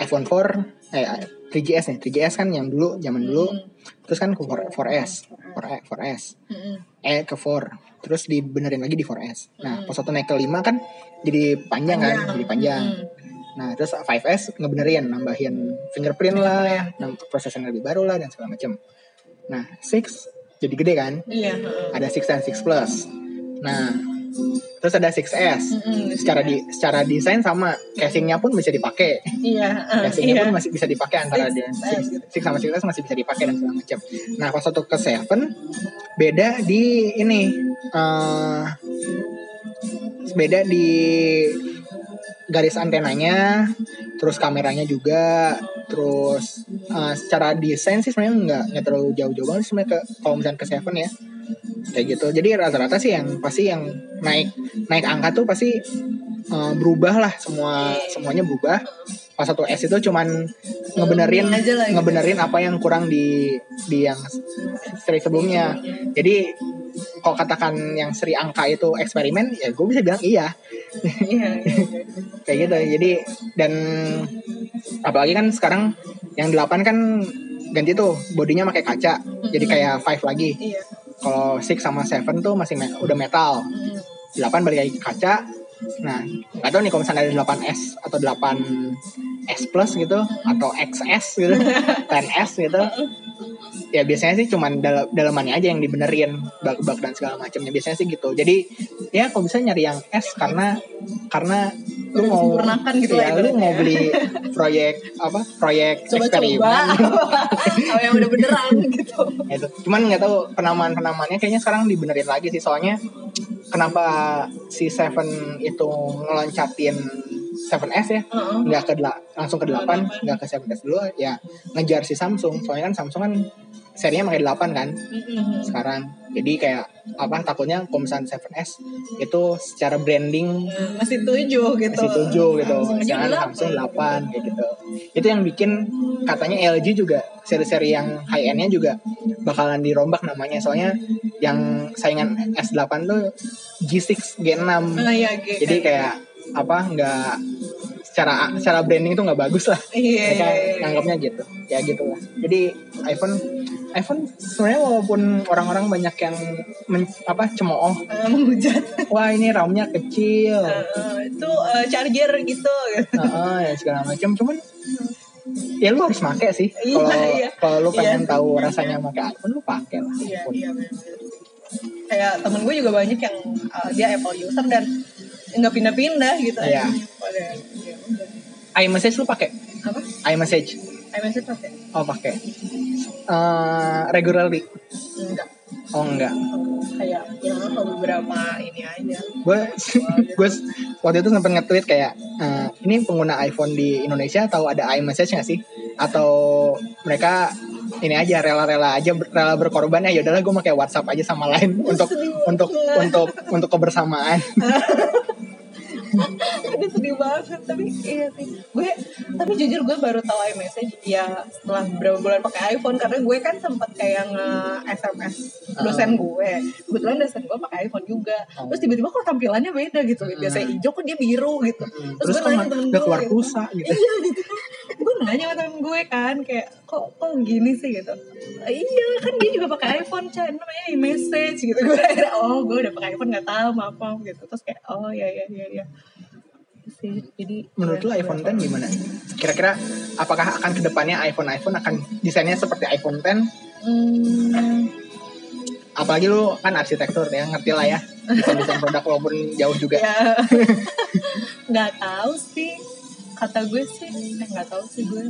iPhone 4 eh 3GS nih. 3GS kan yang dulu zaman dulu. Hmm. terus kan ke 4, 4S 4, 4S hmm. eh ke 4 terus dibenerin lagi di 4S nah hmm. pas satu naik ke 5 kan jadi panjang, kan jadi panjang. Hmm. Nah, terus 5S ngebenerin, nambahin fingerprint lah, prosesor lebih baru lah dan segala macam. Nah, 6 jadi gede kan? Iya. Ada 6 dan 6 plus. Nah, terus ada 6S. Mm-hmm, secara di secara desain sama, casingnya pun bisa dipakai. Iya. Uh, casingnya iya. pun masih bisa dipakai antara di 6, 6 sama 6S masih bisa dipakai dan segala macam. Nah, pas satu ke 7 beda di ini uh, beda di garis antenanya, terus kameranya juga, terus uh, secara desain sih sebenarnya nggak nggak terlalu jauh-jauh banget sebenarnya ke kalau misalnya ke Seven ya kayak gitu. Jadi rata-rata sih yang pasti yang naik naik angka tuh pasti uh, berubah lah semua semuanya berubah. Pas satu S itu cuman ngebenerin gitu. ngebenerin apa yang kurang di di yang seri sebelumnya. Jadi kalau katakan yang seri angka itu eksperimen ya gue bisa bilang iya. Iya, kayak gitu. Jadi dan apalagi kan sekarang yang delapan kan ganti tuh bodinya pakai kaca jadi kayak five lagi. Iya. kalau six sama seven tuh masih me udah metal. Delapan balik lagi kaca. Nah nggak tahu nih kalau misalnya ada 8S atau 8S plus gitu atau XS gitu 10S gitu ya biasanya sih cuman dal dalamannya aja yang dibenerin bug-bug dan segala macamnya biasanya sih gitu. Jadi ya kalau bisa nyari yang S karena karena lu mau gitu ya, ya lu mau beli proyek apa proyek coba eksperimen. Coba yang udah beneran gitu. Itu cuman nggak tahu penamaan penamaannya kayaknya sekarang dibenerin lagi sih soalnya kenapa si Seven itu ngeloncatin 7S ya? Uh-huh. nggak ke langsung ke 8 nggak ke 7S dulu ya ngejar si Samsung. Soalnya kan Samsung kan serinya pakai 8 kan mm-hmm. sekarang. Jadi kayak apa takutnya misalnya 7S itu secara branding masih 7 gitu. masih 7 gitu. Jangan Samsung 8 kayak gitu. Itu yang bikin katanya LG juga seri-seri yang high endnya juga bakalan dirombak namanya. Soalnya yang saingan S8 tuh G6 G6 ah, iya, G, jadi kayak apa nggak secara secara branding itu nggak bagus lah. Iya, mereka iya, iya. nganggapnya gitu. Ya gitulah. Jadi iPhone iPhone sebenarnya walaupun orang-orang banyak yang men, apa cemooh. Menghujat. Wah ini RAM-nya kecil. Uh, itu uh, charger gitu. Uh, uh, ya segala macam. Cuman ya lu harus pakai sih. Iya, kalau iya, kalau lu pengen iya, tahu iya, rasanya iya. pakai iPhone lu pakai lah. Iya, iya, kayak temen gue juga banyak yang uh, dia Apple user dan nggak pindah-pindah gitu. Ya. iMessage lu pakai apa? iMessage. iMessage pakai oh pakai uh, regularly? Enggak. Oh enggak. Kayak ya beberapa ini aja. Gue gue waktu itu sempat nge-tweet kayak uh, ini pengguna iPhone di Indonesia tahu ada iMessage nggak sih? Atau mereka ini aja rela-rela aja rela berkorban ya udahlah gue pakai WhatsApp aja sama lain untuk untuk untuk untuk kebersamaan sedih banget tapi iya sih. Gue tapi jujur gue baru tahu iMessage ya setelah beberapa bulan pakai iPhone karena gue kan sempat kayak nge SMS dosen gue. Kebetulan dosen gue pakai iPhone juga. Oh. terus tiba-tiba kok tampilannya beda gitu. Biasanya hijau kok dia biru gitu. Terus, terus gue nanya temen gue keluar pulsa gitu? Iya gitu. Gue nanya sama temen gue kan kayak kok kok gini sih? Gitu. Iya kan dia juga pakai iPhone cah namanya iMessage gitu. Gue oh gue udah pakai iPhone nggak tahu maaf maaf. Gitu. Terus kayak oh ya ya ya ya sih. Jadi menurut lo iPhone 10 gimana? Kira-kira apakah akan ke depannya iPhone iPhone akan desainnya seperti iPhone 10 hmm. apalagi lu kan arsitektur ya ngerti lah ya. Desain desain produk walaupun jauh juga. Ya. nggak tahu sih. Kata gue sih eh, nggak tahu sih gue.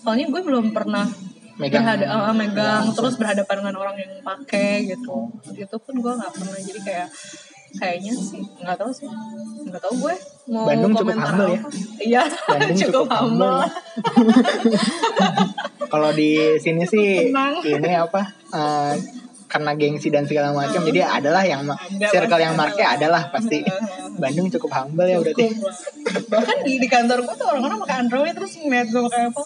Soalnya gue belum pernah megang. berhada, uh, megang terus berhadapan dengan orang yang pakai gitu. Itu pun gue nggak pernah. Jadi kayak kayaknya sih. Nggak tahu sih. Nggak tahu gue mau Bandung cukup humble ya? Iya Bandung cukup, cukup humble kalau di sini sih Tenang. ini apa uh, karena gengsi dan segala macam hmm. jadi adalah yang ada circle yang marke adalah pasti. Bandung cukup humble ya berarti. Bahkan di, di kantor gue tuh orang-orang pakai Android terus ngeliat gue pakai apa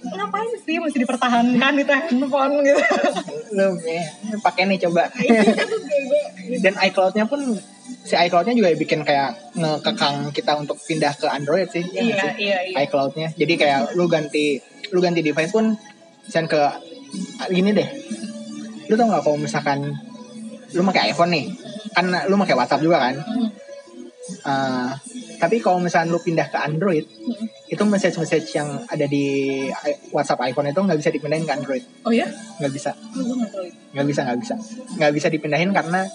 ngapain sih masih dipertahankan itu handphone gitu? Lu ya, pakai nih coba. Iya, dan iCloud-nya pun si iCloud-nya juga bikin kayak ngekekang kita untuk pindah ke Android sih ya iya, iya, iya. iCloud-nya. Jadi kayak lu ganti lu ganti device pun misalnya ke gini deh. Lu tau gak kalau misalkan lu pakai iPhone nih? Kan lu pakai WhatsApp juga kan uh, tapi kalau misalnya lu pindah ke Android hmm. itu message-message yang ada di WhatsApp iPhone itu nggak bisa dipindahin ke Android. Oh ya nggak bisa. Nggak bisa nggak bisa. Nggak bisa dipindahin karena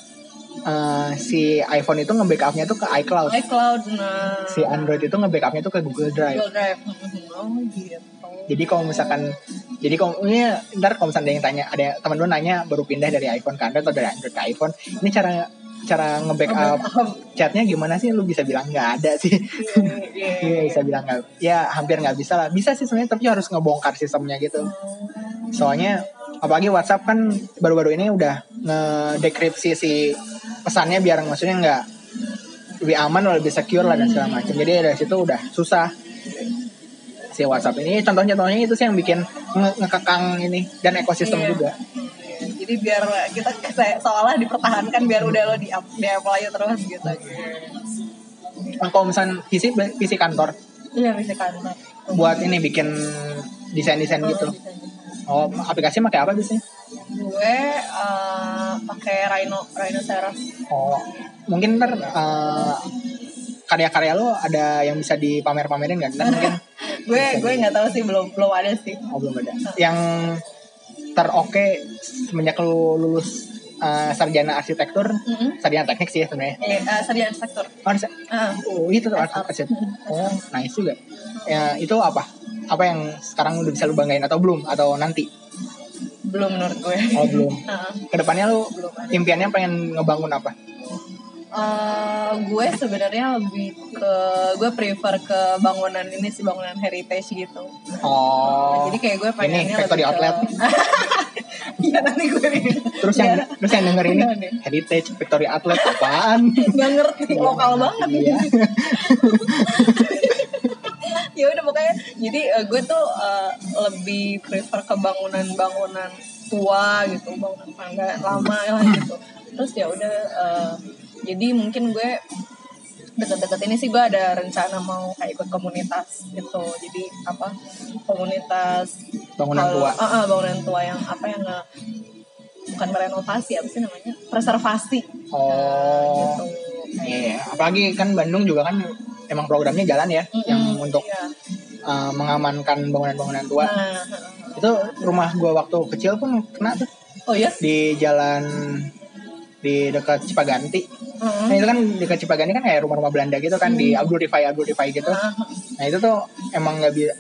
uh, si iPhone itu nge-backupnya tuh ke iCloud. iCloud nah. Si Android itu nge-backupnya tuh ke Google Drive. Google Drive. Oh gitu jadi kalau misalkan jadi kalau ini ntar kalau misalnya ada yang tanya ada teman lu nanya baru pindah dari iPhone ke Android atau dari Android ke iPhone. Ini cara cara nge-backup chatnya gimana sih? Lu bisa bilang nggak ada sih. Iya yeah, yeah, bisa bilang nggak ya hampir nggak bisa lah. Bisa sih sebenarnya tapi harus ngebongkar sistemnya gitu. Soalnya apalagi WhatsApp kan baru-baru ini udah ngedekripsi si pesannya biar maksudnya nggak lebih aman lebih secure lah dan segala macam. Jadi dari situ udah susah si WhatsApp ini contoh-contohnya itu sih yang bikin nge ngekekang ini dan ekosistem yeah. juga jadi biar kita seolah dipertahankan biar udah lo di up di apply terus gitu Nah, kalau misalnya PC PC kantor. Iya, PC kantor. Buat ini bikin desain-desain Oh, gitu. desain. Oh, aplikasi pakai apa biasanya? Gue eh, pakai Rhino, Rhino Serif. Oh, mungkin ntar eh, karya-karya lo ada yang bisa dipamer-pamerin nggak? Ntar mungkin gue gue nggak tahu sih belum belum ada sih. oh belum ada. Yang teroke semenjak lo lulus eh, sarjana arsitektur, Mm-mm. sarjana teknik sih ya sebenarnya. Eh, uh, sarjana sektor. Oh, arsi- Ah, oh, itu tuh arsi- arsitek. Oh, nice juga. Ya, itu apa? Apa yang sekarang udah bisa lu banggain atau belum atau nanti? belum menurut gue. Oh, belum. Ah. Ke depannya lu Belum impiannya pengen ngebangun apa? Eh, gue sebenarnya lebih ke gue prefer ke bangunan ini sih bangunan heritage gitu. Oh. Jadi kayak gue ini pengennya factory lebih ke- outlet. Iya nanti gue Terus yang Iya. terus yang denger ini Iya, heritage Victoria Outlet apaan? nggak ngerti lokal banget Iya. ya udah pokoknya jadi eh, gue tuh eh, lebih prefer ke bangunan-bangunan tua gitu bangunan tangga lama lah gitu terus ya udah eh, jadi mungkin gue deket-deket ini sih gue ada rencana mau kayak ikut komunitas gitu jadi apa komunitas Bangunan kalau- tua. Ah, ah, bangunan tua yang apa yang nge- bukan merenovasi apa sih namanya preservasi Oh. gitu Iya, apalagi kan Bandung juga kan emang programnya jalan ya Mm-mm, yang untuk iya. uh, mengamankan bangunan-bangunan tua. Nah, Itu rumah gua waktu kecil pun kena tuh oh ya di jalan di dekat Cipaganti. Heeh. Nah itu kan dekat Cipaganti kan kayak rumah-rumah Belanda gitu kan di Abdul Rifai Abdul Rifai gitu. Ah, Nah itu tuh emang nggak bisa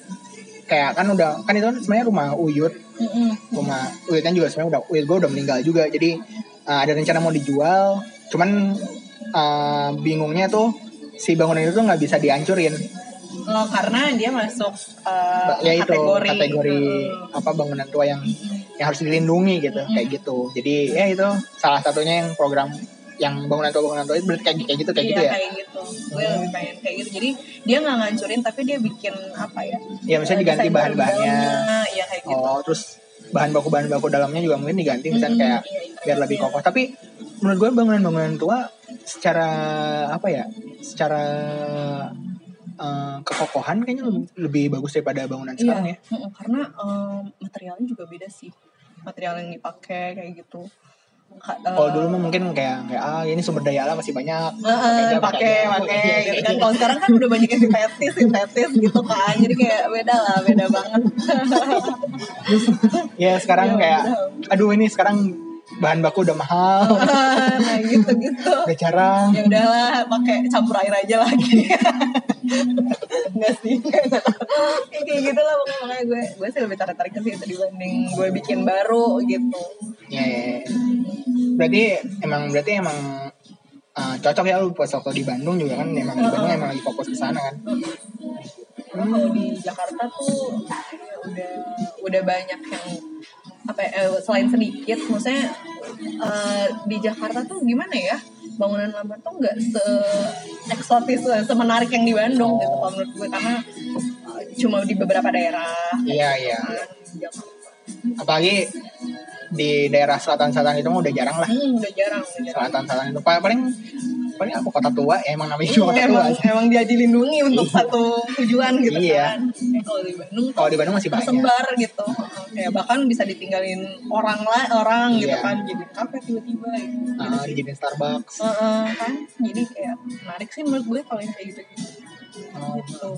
kayak kan udah kan itu sebenarnya rumah Uyut mm-mm. rumah Uyut kan juga sebenarnya udah Uyut gue udah meninggal juga jadi uh, ada rencana mau dijual cuman uh, bingungnya tuh si bangunan itu tuh nggak bisa dihancurin Oh, karena dia masuk uh, ya itu kategori, kategori Mm. apa bangunan tua yang yang harus dilindungi gitu kayak gitu jadi ya itu salah satunya yang program yang bangunan tua bangunan tua itu berarti kayak kayak gitu kayak iya, gitu ya kayak gitu. Gue lebih pengen kayak gitu. Jadi dia nggak ngancurin tapi dia bikin apa ya? ya misalnya eh, diganti bahan-bahannya Iya kayak gitu. oh terus bahan baku bahan baku dalamnya juga mungkin diganti misalnya Mm-mm, kayak iya, iya. biar lebih kokoh tapi menurut gue bangunan-bangunan tua secara apa ya secara eh, kekokohan kayaknya lebih, lebih bagus daripada bangunan sekarang ya karena em, materialnya juga beda sih. Material yang dipakai kayak gitu. Eh, kalau dulu mah mungkin kayak kayak ah ini sumber daya alam masih banyak. Pakai aja. pakai Iya, gitu kan. iya. kalau sekarang kan udah banyak yang sintetis sintetis gitu kan. Jadi kayak beda lah beda banget. Ya sekarang Iya, kayak aduh ini sekarang bahan baku udah mahal. Nah gitu gitu udah jarang. Ya udahlah pakai campur air aja lagi Enggak sih. Kayak kayak gitu lah pokoknya makanya gue gue sih lebih tertarik ke situ dibanding gue bikin baru gitu. Ya, ya, ya. berarti emang berarti emang uh, cocok ya lu pas waktu di Bandung juga kan? Emang di Bandung emang lagi fokus ke sana kan? Karena kalau di Jakarta tuh udah udah banyak yang apa ya, eh, selain sedikit maksudnya eh, di Jakarta tuh gimana ya bangunan lama tuh nggak se eksotis semenarik yang di Bandung gitu kalau menurut gue. Karena eh, cuma di beberapa daerah. Iya iya. kan, di Jakarta. apalagi di daerah selatan-selatan itu mah udah jarang lah. Hmm, udah jarang, udah jarang. selatan-selatan itu. Paling paling apa kota tua ya emang namanya cuma kota tua emang, aja. emang dia dilindungi untuk satu tujuan gitu Iya. kan. Eh, kalau di Bandung kalau di Bandung masih banyak tersebar gitu. Kayak bahkan bisa ditinggalin orang lah orang gitu Iya. kan jadi kafe tiba-tiba gitu. uh, dijadiin Starbucks Heeh, kan jadi kayak menarik sih menurut gue kalau yang kayak gitu Oh. gitu.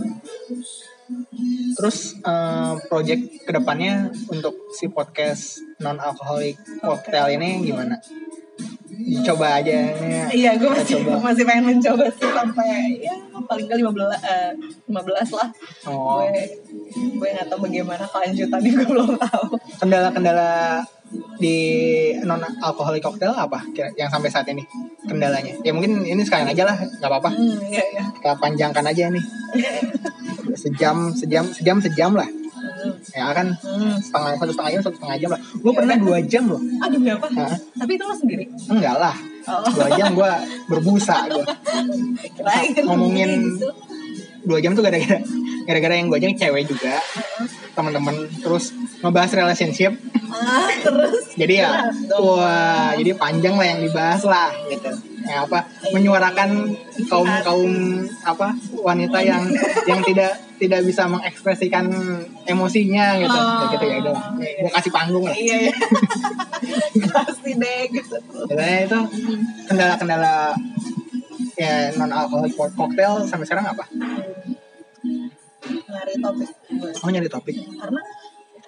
Terus eh, project ke depannya untuk si podcast non alcoholic cocktail ini gimana? Coba aja. Iya, gue masih coba. masih pengen mencoba sih sampai ya paling kali 15 eh, 15 lah. Oh. Gue gue nggak tahu bagaimana kelanjutannya gue belum tahu. Kendala-kendala di non alcoholic cocktail apa kira yang sampai saat ini kendalanya? Ya mungkin ini sekalian aja lah, nggak apa-apa. Hmm, iya iya. Kita panjangkan aja nih. Sejam, sejam, sejam, sejam lah. Ya kan Hmm. setengah satu setengah jam, satu setengah jam lah. Gue pernah dua jam loh. Aduh, berapa? Hah? Tapi itu lo sendiri. Enggak lah. Oh. Dua jam gue berbusa gue. Ngomongin- gitu. dua jam tuh gara-gara gara-gara yang gue ajak cewek juga teman-teman terus ngebahas relationship. Ah, terus? Jadi ya wah jadi panjang lah yang dibahas lah gitu. Ya apa menyuarakan kaum kaum apa wanita yang yang tidak tidak bisa mengekspresikan emosinya gitu. Oh. gitu ya udah gue kasih panggung lah. Iya, iya. kasih deh gitu. Ya, itu kendala-kendala ya non alkoholik cocktail sampai sekarang apa nyari topik. Oh nyari topik. Karena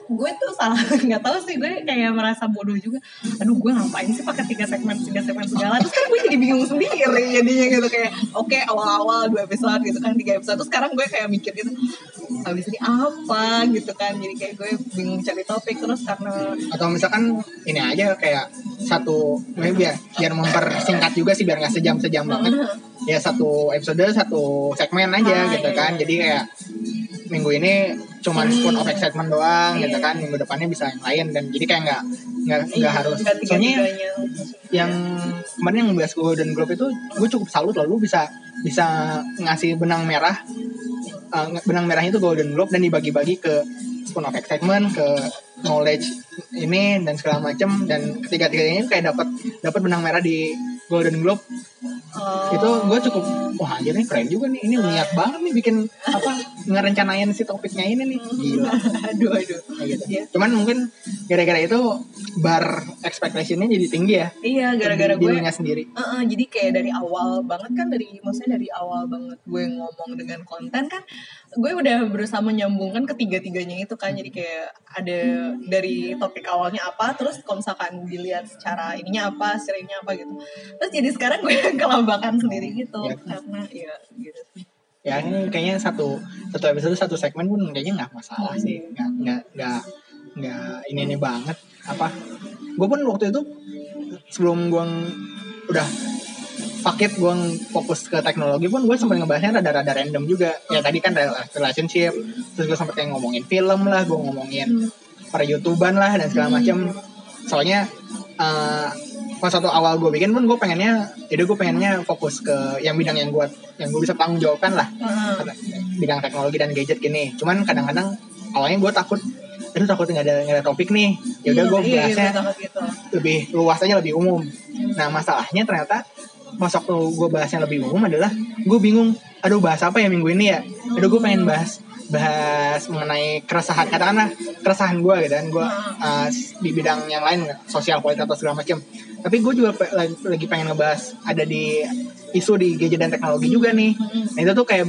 gue tuh salah nggak tahu sih gue kayak merasa bodoh juga. Aduh gue ngapain sih pakai tiga segmen tiga segmen segala? Terus kan gue jadi bingung sendiri jadinya gitu kayak oke okay, awal-awal dua episode gitu kan tiga episode. Terus sekarang gue kayak mikir gitu habis ini apa gitu kan? Jadi kayak gue bingung cari topik terus karena atau misalkan ini aja kayak satu biar biar mempersingkat juga sih biar nggak sejam sejam banget ya satu episode satu segmen aja ah, gitu iya, kan. iya. jadi kayak minggu ini cuman hmm. spoon of excitement doang yeah. gitu iya. kan minggu depannya bisa yang lain dan jadi kayak nggak nggak nggak harus soalnya yang kemarin yang bahas Golden Globe itu gue cukup salut loh lu bisa bisa ngasih benang merah uh, benang merahnya itu Golden Globe dan dibagi-bagi ke spoon of excitement ke knowledge ini dan segala macam dan ketiga-tiganya kayak dapat dapat benang merah di Golden Globe Oh. Itu gue cukup wah anjir nih keren juga nih. Ini niat banget nih bikin apa ngerencanain si topiknya ini nih. Gila. aduh aduh. gitu. Yeah. Cuman mungkin gara-gara itu bar expectationnya jadi tinggi ya. Iya, gara-gara gue sendiri. Uh -uh, jadi kayak dari awal banget kan dari maksudnya dari awal banget gue ngomong dengan konten kan gue udah berusaha menyambungkan ketiga-tiganya itu kan jadi kayak ada dari topik awalnya apa terus kalau misalkan dilihat secara ininya apa secara apa gitu terus jadi sekarang gue kelambakan sendiri gitu ya. karena ya gitu ya ini kayaknya satu satu episode satu segmen pun kayaknya nggak masalah hmm. sih nggak nggak nggak nggak ini ini banget apa? Gue pun waktu itu sebelum gue udah paket gue fokus ke teknologi pun gue sempat ngebahasnya rada-rada random juga. Ya tadi kan relationship terus gue sempat kayak ngomongin film lah gue ngomongin para youtuban lah dan segala macam soalnya uh, pas satu awal gue bikin pun gue pengennya jadi gue pengennya fokus ke yang bidang yang gue yang gue bisa tanggung jawabkan lah bidang teknologi dan gadget gini. Cuman kadang-kadang awalnya gue takut aduh takut nggak ada nggak ada topik nih. Ya udah gue iya, bahasnya gitu. lebih luas aja lebih umum. Nah masalahnya ternyata pas waktu gue bahasnya lebih umum adalah gue bingung aduh bahas apa ya minggu ini ya? Aduh gue pengen bahas bahas mengenai keresahan katakanlah keresahan gue gitu kan. Gue uh, di bidang yang lain sosial politik atau segala macam tapi gue juga lagi, lagi pengen ngebahas ada di isu di gadget dan teknologi juga nih. Nah itu tuh kayak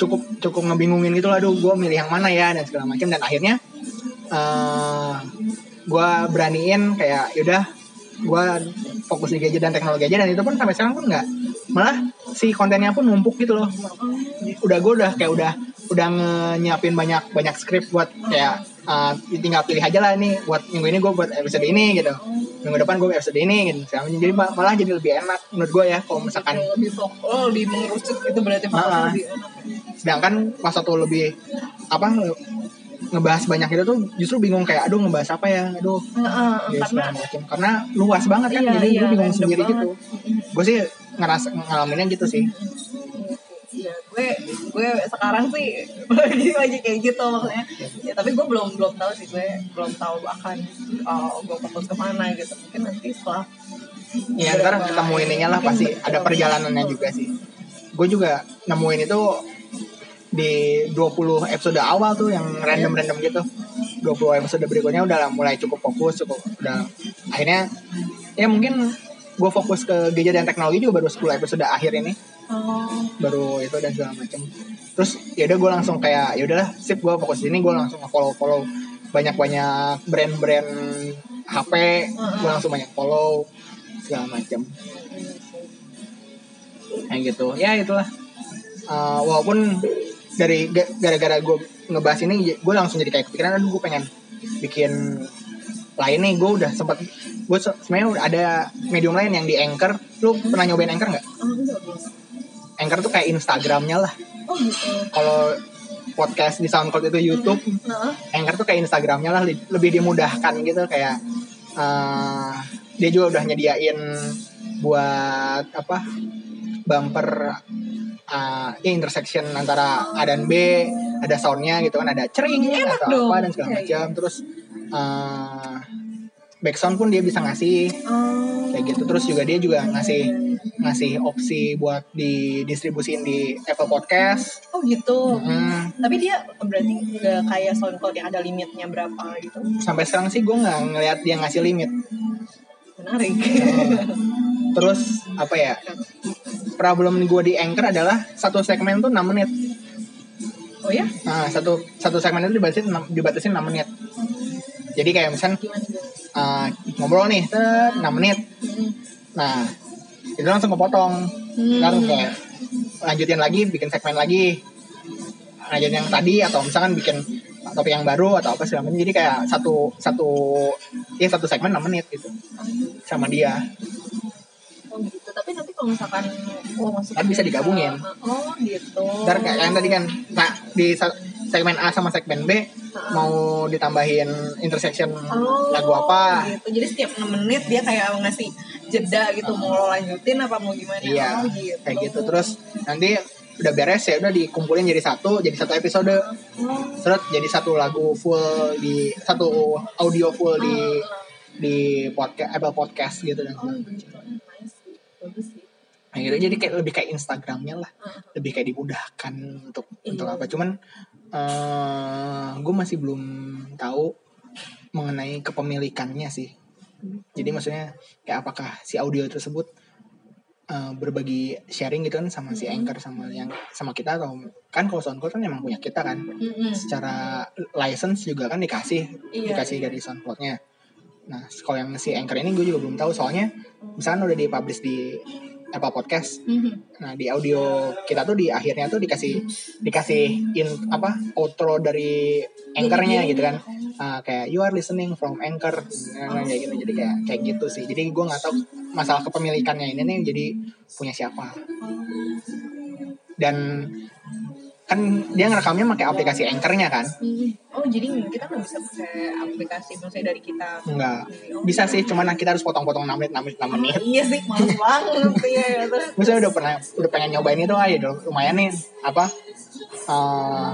cukup cukup ngebingungin gitu lah aduh gue milih yang mana ya? Dan segala macam dan akhirnya uh, eh, gue beraniin kayak yaudah gue fokus di gadget dan teknologi aja. Dan itu pun sampai sekarang pun nggak. Malah si kontennya pun numpuk gitu loh. Udah gue udah kayak udah udah nyiapin banyak banyak skrip buat kayak uh, tinggal pilih aja lah ini. Buat minggu ini gue buat episode ini gitu. Minggu depan gue episode ini gitu. Jadi malah jadi lebih enak menurut gue ya kalau misalkan lebih oh lebih mengerucut. Gitu berarti uh, lebih enak. Sedangkan pas satu lebih apa ngebahas banyak itu tuh justru bingung kayak aduh ngebahas apa ya aduh uh, uh, karena karena luas banget kan iya, jadi iya, gue bingung sendiri banget. gitu gue sih ngerasa ngalaminnya gitu sih Iya, gue gue sekarang sih lagi lagi kayak gitu maksudnya. Ya tapi gue belum belum tahu sih gue belum tahu akan uh, gue fokus ke mana gitu. Mungkin nanti setelah Iya, ntar ketemu ininya lah pasti ada perjalanannya juga sih. Gue juga nemuin itu di 20 episode awal tuh yang random-random gitu. 20 episode berikutnya udah mulai cukup fokus cukup udah. Akhirnya ya mungkin gue fokus ke gadget dan teknologi juga baru 10 episode akhir ini. Oh. baru itu dan segala macam terus ya udah gue langsung kayak ya udahlah sip gue fokus ini gue langsung follow follow banyak banyak brand-brand HP gue langsung banyak follow segala macam kayak gitu. Ya itulah. Uh, walaupun dari gara-gara gue ngebahas ini gue langsung jadi kayak kepikiran aduh gue pengen bikin lain nih. Gue udah sempat gue sebenarnya ada medium lain yang di anchor. Lu pernah nyobain anchor nggak? Oh, anchor tuh kayak instagramnya lah. Oh, gitu. kalau podcast di soundcloud itu youtube anchor tuh kayak instagramnya lah lebih dimudahkan gitu kayak uh, dia juga udah nyediain buat apa bumper uh, ya intersection antara A dan B ada soundnya gitu kan ada cering atau dong. apa dan segala macam terus uh, background pun dia bisa ngasih oh. kayak gitu terus juga dia juga ngasih ngasih opsi buat didistribusiin di Apple Podcast. Oh gitu. Hmm. Tapi dia berarti nggak kayak SoundCloud yang ada limitnya berapa gitu? Sampai sekarang sih gue nggak ngeliat dia ngasih limit. Menarik. Terus apa ya? Problem gue di Anchor adalah satu segmen tuh 6 menit. Oh ya? Nah, satu satu segmen itu dibatasin dibatasin 6 menit. Jadi kayak misalnya uh, ngobrol nih, 6 menit. Nah, itu langsung kepotong hmm. kayak lanjutin lagi bikin segmen lagi lanjutin yang tadi atau misalkan bikin topik yang baru atau apa segala macam jadi kayak satu satu ya satu segmen 6 menit gitu sama dia kalau misalkan oh maksudnya kan bisa digabungin. Oh gitu. Ntar kayak yang tadi kan nah di segmen A sama segmen B mau ditambahin intersection oh, lagu apa? gitu. jadi setiap 6 menit dia kayak ngasih jeda gitu mau lo lanjutin apa mau gimana? Iya oh, gitu. kayak gitu. Terus nanti udah beres ya udah dikumpulin jadi satu jadi satu episode. Oh. terus jadi satu lagu full di satu audio full di oh. di podcast Apple Podcast gitu dan oh, gitu. Nah, gitu jadi kayak lebih kayak Instagramnya lah, uh. lebih kayak dimudahkan untuk iya. untuk apa. Cuman uh, eh, gue masih belum tahu mengenai kepemilikannya sih. Jadi maksudnya kayak apakah si audio tersebut uh, berbagi sharing gitu kan sama si anchor sama yang sama kita atau kan kalau SoundCloud kan emang punya kita kan. Mm-hmm. Secara license juga kan dikasih iya, dikasih iya. dari SoundCloudnya. Nah kalau yang si anchor ini gue juga belum tahu soalnya misalnya udah dipublish di Apple Podcast. Mm-hmm. Nah di audio kita tuh di akhirnya tuh dikasih dikasih in apa outro dari anchornya gitu kan. Uh, kayak you are listening from anchor nah, kayak gitu jadi kayak kayak gitu sih jadi gue nggak tahu masalah kepemilikannya ini nih jadi punya siapa dan kan dia ngerekamnya pakai aplikasi anchornya kan? Oh jadi kita nggak bisa pakai aplikasi maksudnya dari kita? Nggak. Oh, bisa sih cuman kita harus potong-potong 6 menit 6 menit 6 menit. oh, iya sih males banget ya misalnya udah pernah udah pengen nyobain itu aja dong lumayan nih. Apa uh,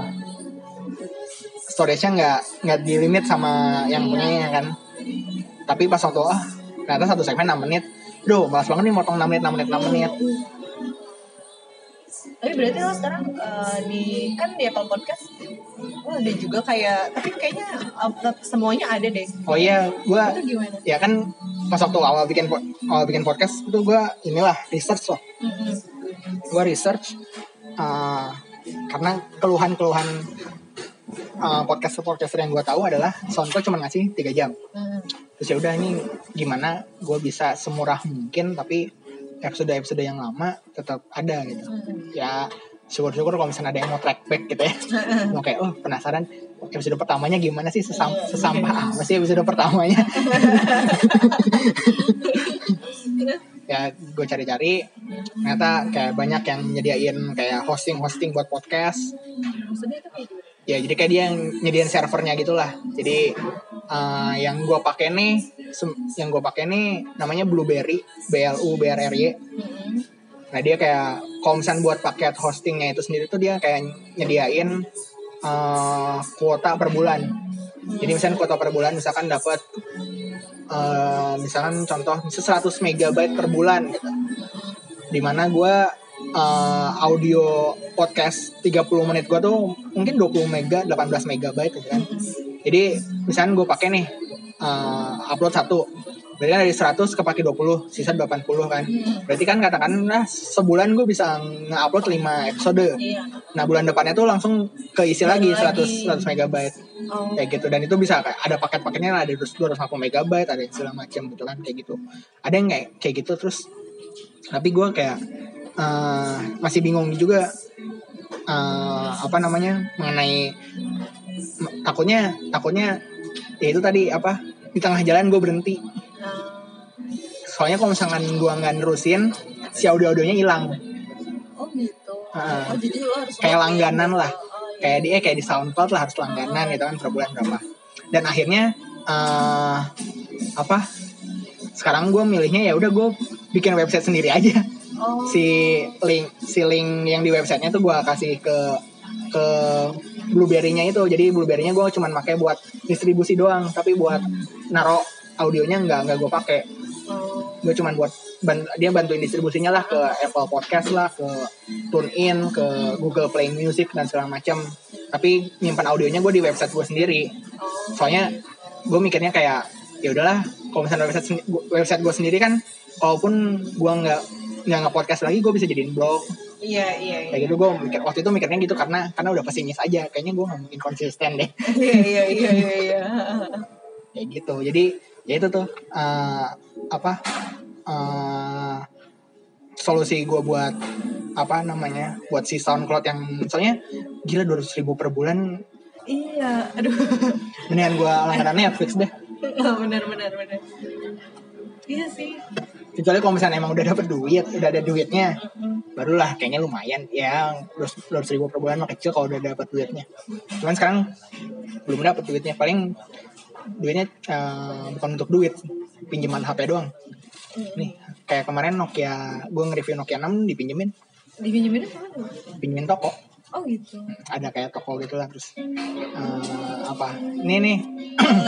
storage-nya nggak nggak di limit sama yang punya kan. Tapi pas waktu ah ternyata satu segmen 6 menit. Duh, malas banget nih motong 6 menit, 6 menit, 6 menit. Tapi berarti lo sekarang uh, di kan di Apple Podcast oh ada juga kayak tapi kayaknya upload semuanya ada deh. Oh iya, gua itu gimana? Ya kan pas waktu awal bikin awal bikin podcast itu gua inilah research loh. Mm-hmm. Gua research uh, karena keluhan-keluhan uh, podcaster podcaster yang gue tahu adalah SoundCloud cuma ngasih tiga jam. Mm. Terus ya udah ini gimana gue bisa semurah mungkin tapi episode-episode yang lama tetap ada gitu. Hmm. ya syukur-syukur kalau misalnya ada yang mau track back gitu ya. Mau kayak oh penasaran episode pertamanya gimana sih? Sesam iya. sesampah apa sih episode pertamanya? Ya gue cari-cari. Ternyata kayak banyak yang nyediain kayak hosting-hosting buat podcast ya jadi kayak dia yang nyediain servernya gitulah. Jadi uh, yang gue pakai nih yang gue pakai nih namanya Blueberry B L U B R R Y. Nah dia kayak kalau misalnya buat paket hostingnya itu sendiri tuh dia kayak nyediain uh, kuota per bulan. Jadi misalnya kuota per bulan misalkan dapat uh, misalkan contoh misalnya 100 megabyte per bulan gitu. Di mana gue uh, audio podcast 30 menit gue tuh mungkin 20 mega 18 megabyte gitu kan. Jadi misalnya gue pakai nih uh, upload satu berarti kan dari 100 kepake 20 sisa 80 kan. Berarti kan katakanlah sebulan gue bisa nge-upload 5 episode. Nah bulan depannya tuh langsung keisi lagi 100 100 megabyte. Oh. kayak gitu. Dan itu bisa ada paket-paketnya ada 250 megabyte ada yang segala macam gitu kan kayak gitu. Ada yang kayak kayak gitu terus. Tapi gue kayak uh, masih bingung juga uh, apa namanya mengenai takutnya takutnya ya itu tadi apa di tengah jalan gue berhenti. Soalnya kalau misalkan gue nggak nerusin si audio audionya hilang. Oh gitu. Uh, oh, jadi lo harus kayak langganan lah. Oh, iya. kayak dia kayak di SoundCloud lah harus langganan gitu kan per bulan berapa. Dan akhirnya uh, apa sekarang gue milihnya ya udah gue bikin website sendiri aja si link si link yang di websitenya tuh gue kasih ke ke blueberry-nya itu. Jadi blueberry-nya gue cuma pakai buat distribusi doang tapi buat naro audionya nggak nggak gue pakai. Gue cuman buat dia bantuin distribusinya lah ke Apple Podcast lah ke TuneIn ke Google Play Music dan segala macam tapi nyimpan audionya gue di website gue sendiri. Soalnya gue mikirnya kayak ya udahlah kalau misalnya website website gue sendiri kan walaupun gue nggak nggak nge podcast lagi gue bisa jadiin blog Iya iya. iya. Kayak gitu gue mikir waktu itu mikirnya gitu karena karena udah pesimis aja. Kayaknya gue nggak mungkin konsisten deh. Iya iya iya iya. iya. Kayak gitu. Jadi ya itu tuh uh, apa uh, solusi gue buat apa namanya buat si SoundCloud yang soalnya gila dua ribu per bulan. Iya. Aduh. Mendingan gue langganan Netflix deh. bener bener bener. Iya sih kecuali kalau misalnya emang udah dapet duit udah ada duitnya barulah kayaknya lumayan ya dua ribu per bulan mah kecil kalau udah dapet duitnya cuman sekarang belum dapet duitnya paling duitnya uh, bukan untuk duit pinjaman HP doang nih kayak kemarin Nokia gue nge-review Nokia 6 dipinjemin dipinjemin pinjemin toko Oh gitu. Ada kayak toko gitu lah terus uh, apa? Ini nih.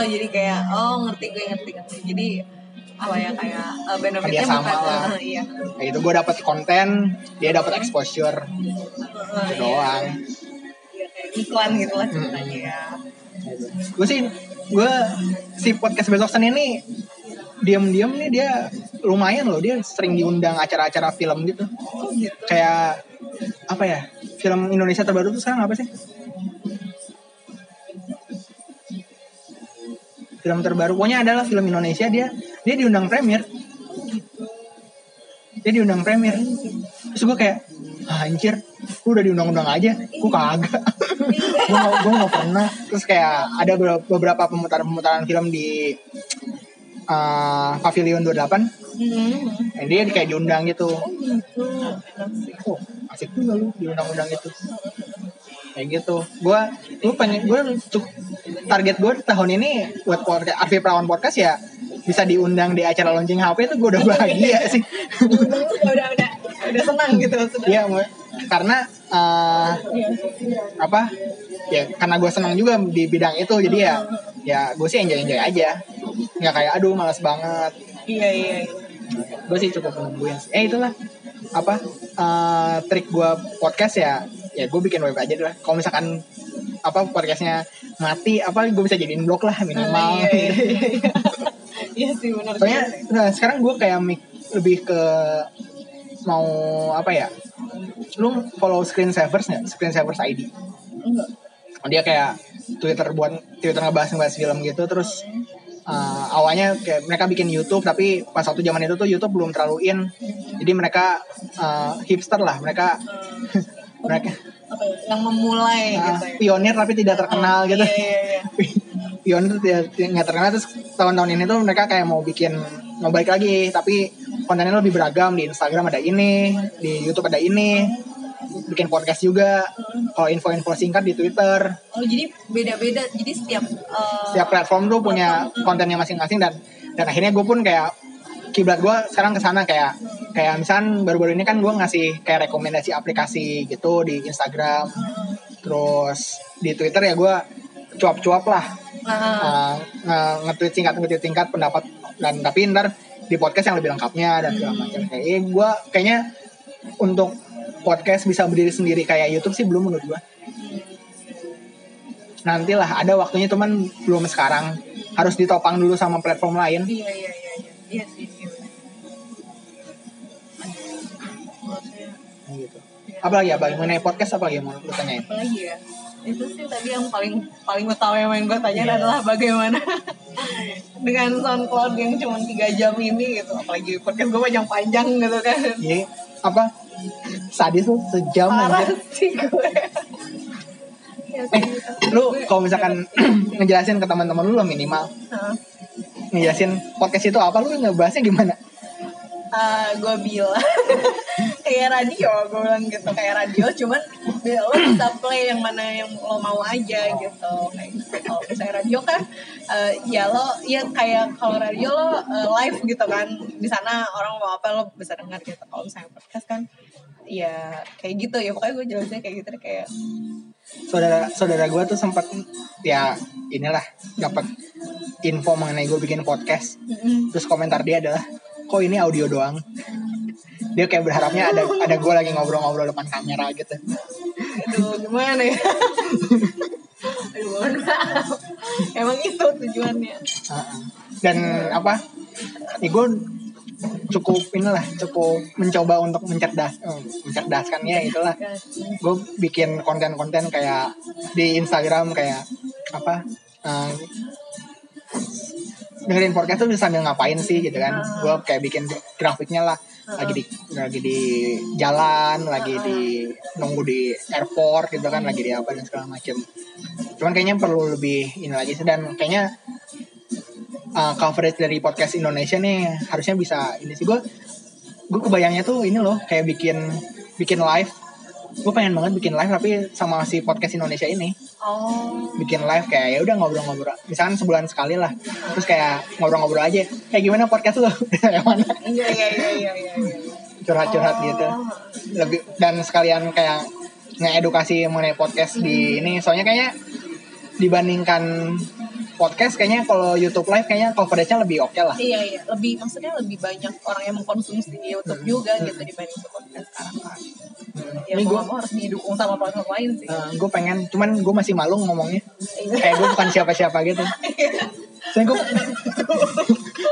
oh, jadi kayak oh ngerti gue ngerti ngerti. Jadi apa ya kayak uh, benefitnya sama bukan, lah. Uh, iya. Kayak itu gue dapat konten, dia dapat exposure. Uh, iya. doang. Iya, kayak iklan gitu lah ceritanya hmm. ya. Gue sih gue si podcast besok Senin ini diam-diam nih dia lumayan loh dia sering diundang acara-acara film gitu. Oh, gitu. Kayak apa ya? Film Indonesia terbaru tuh sekarang apa sih? Film terbaru. Pokoknya adalah film Indonesia dia dia diundang premier. Dia diundang premier. Terus gue kayak ah, anjir gue udah diundang-undang aja. Gue kagak. Gue gak, gue gak pernah. Terus kayak ada beberapa pemutaran-pemutaran film di uh, Pavilion 28 mm-hmm. dia kayak diundang gitu. Oh asik juga lu diundang-undang gitu kayak gitu. Gue gue pengen gue target gue tahun ini buat podcast Arfi Prawan podcast ya bisa diundang di acara launching HP itu gue udah bahagia sih. Udah udah udah udah senang gitu iya karena uh, apa ya karena gue senang juga di bidang itu jadi ya ya gue sih enjoy enjoy aja. Nggak kayak aduh malas banget. Iya iya gue sih cukup nungguin eh itulah apa uh, trik gue podcast ya ya gue bikin web aja dulu kalau misalkan apa podcastnya mati apa gue bisa jadiin blog lah minimal. Uh, iya, iya, iya. iya sih benar soalnya nah, sekarang gue kayak lebih ke mau apa ya? Lu follow screen savers nggak? Screen savers ID enggak. Dia kayak Twitter buat Twitter ngebahas ngebahas film gitu terus uh, awalnya kayak mereka bikin YouTube tapi pas waktu zaman itu tuh YouTube belum terlalu in. Jadi mereka uh, hipster lah mereka mereka apa ya, yang memulai uh, gitu ya. pionir tapi tidak terkenal oh, gitu. iya, iya, iya. pionir tidak nggak terkenal. Terus tahun-tahun ini tuh mereka kayak mau bikin mau baik lagi. Tapi kontennya lebih beragam. Di Instagram ada ini di YouTube ada ini. Bikin podcast juga. Kalau info-info singkat di Twitter. Oh jadi beda-beda. Jadi setiap uh, setiap platform tuh punya kontennya masing-masing. Dan dan akhirnya gue pun kayak kiblat gue sekarang ke sana kayak kayak misalnya baru-baru ini kan gue ngasih kayak rekomendasi aplikasi gitu di Instagram terus di Twitter ya gue cuap-cuap lah. Uh, nge-tweet singkat nge-tweet singkat pendapat dan tapi ntar di podcast yang lebih lengkapnya dan segala macam. Kayak eh, gue kayaknya untuk podcast bisa berdiri sendiri kayak YouTube sih belum menurut gue nantilah ada waktunya cuman belum sekarang. Harus ditopang dulu sama platform lain. Iya iya iya iya apalagi apa mengenai podcast apa lagi yang mau lu tanyain? Apalagi ya? Itu sih tadi yang paling paling utama yang main gue tanya yeah. adalah bagaimana dengan SoundCloud yang cuma tiga jam ini gitu. Apalagi podcast gue panjang-panjang gitu kan. Iya apa? Sadis tuh sejam Parah sih gue ya, eh, lu kalau misalkan ngejelasin ke teman-teman lu lo minimal. Huh? ngejelasin podcast itu apa lu ngebahasnya gimana? Uh, gue bilang kayak radio gue bilang gitu kayak radio cuman lo bisa play yang mana yang lo mau aja gitu kayak gitu. kalau misalnya radio kan uh, ya lo ya kayak kalau radio lo uh, live gitu kan di sana orang mau apa lo bisa dengar gitu kalau misalnya podcast kan ya kayak gitu ya pokoknya gue jelasnya kayak gitu deh kayak saudara saudara gue tuh sempat ya inilah dapat info mengenai gue bikin podcast mm-hmm. terus komentar dia adalah kok ini audio doang? Dia kayak berharapnya ada ada gue lagi ngobrol-ngobrol depan kamera gitu. Aduh gimana ya? Aduh emang itu tujuannya? Dan apa? Nih gue cukup inilah cukup mencoba untuk mencerdas oh, mencerdaskannya itulah. Gue bikin konten-konten kayak di Instagram kayak apa? Uh, dengerin podcast tuh bisa sambil ngapain sih gitu kan. Gue kayak bikin grafiknya lah. Lagi di lagi di jalan lagi di nunggu di airport gitu kan. Lagi di apa dan segala macam cuman kayaknya perlu lebih ini lagi dan kayaknya uh, coverage dari podcast Indonesia nih harusnya bisa ini sih. Gue gue kebayangnya tuh ini loh kayak bikin bikin live gue pengen banget bikin live tapi sama si podcast Indonesia ini. Oh. bikin live kayak ya udah ngobrol-ngobrol. Misalkan sebulan sekali lah. Terus kayak ngobrol-ngobrol aja. Kayak gimana podcast lo yang mana? Iya iya iya iya, iya, iya. curhat-curhat oh. gitu. Lebih dan sekalian kayak ngedukasi mengenai podcast di ini. Soalnya kayaknya dibandingkan podcast kayaknya kalau YouTube live kayaknya coveragenya lebih oke okay lah. Iya iya, lebih maksudnya lebih banyak orang yang mengkonsumsi YouTube hmm. juga hmm. gitu dibanding podcast sekarang kan. Hmm. Ya gue harus didukung sama platform lain sih. Uh, eh, gue pengen, cuman gue masih malu ngomongnya. Iya. Kayak gue bukan siapa-siapa gitu. saya gue,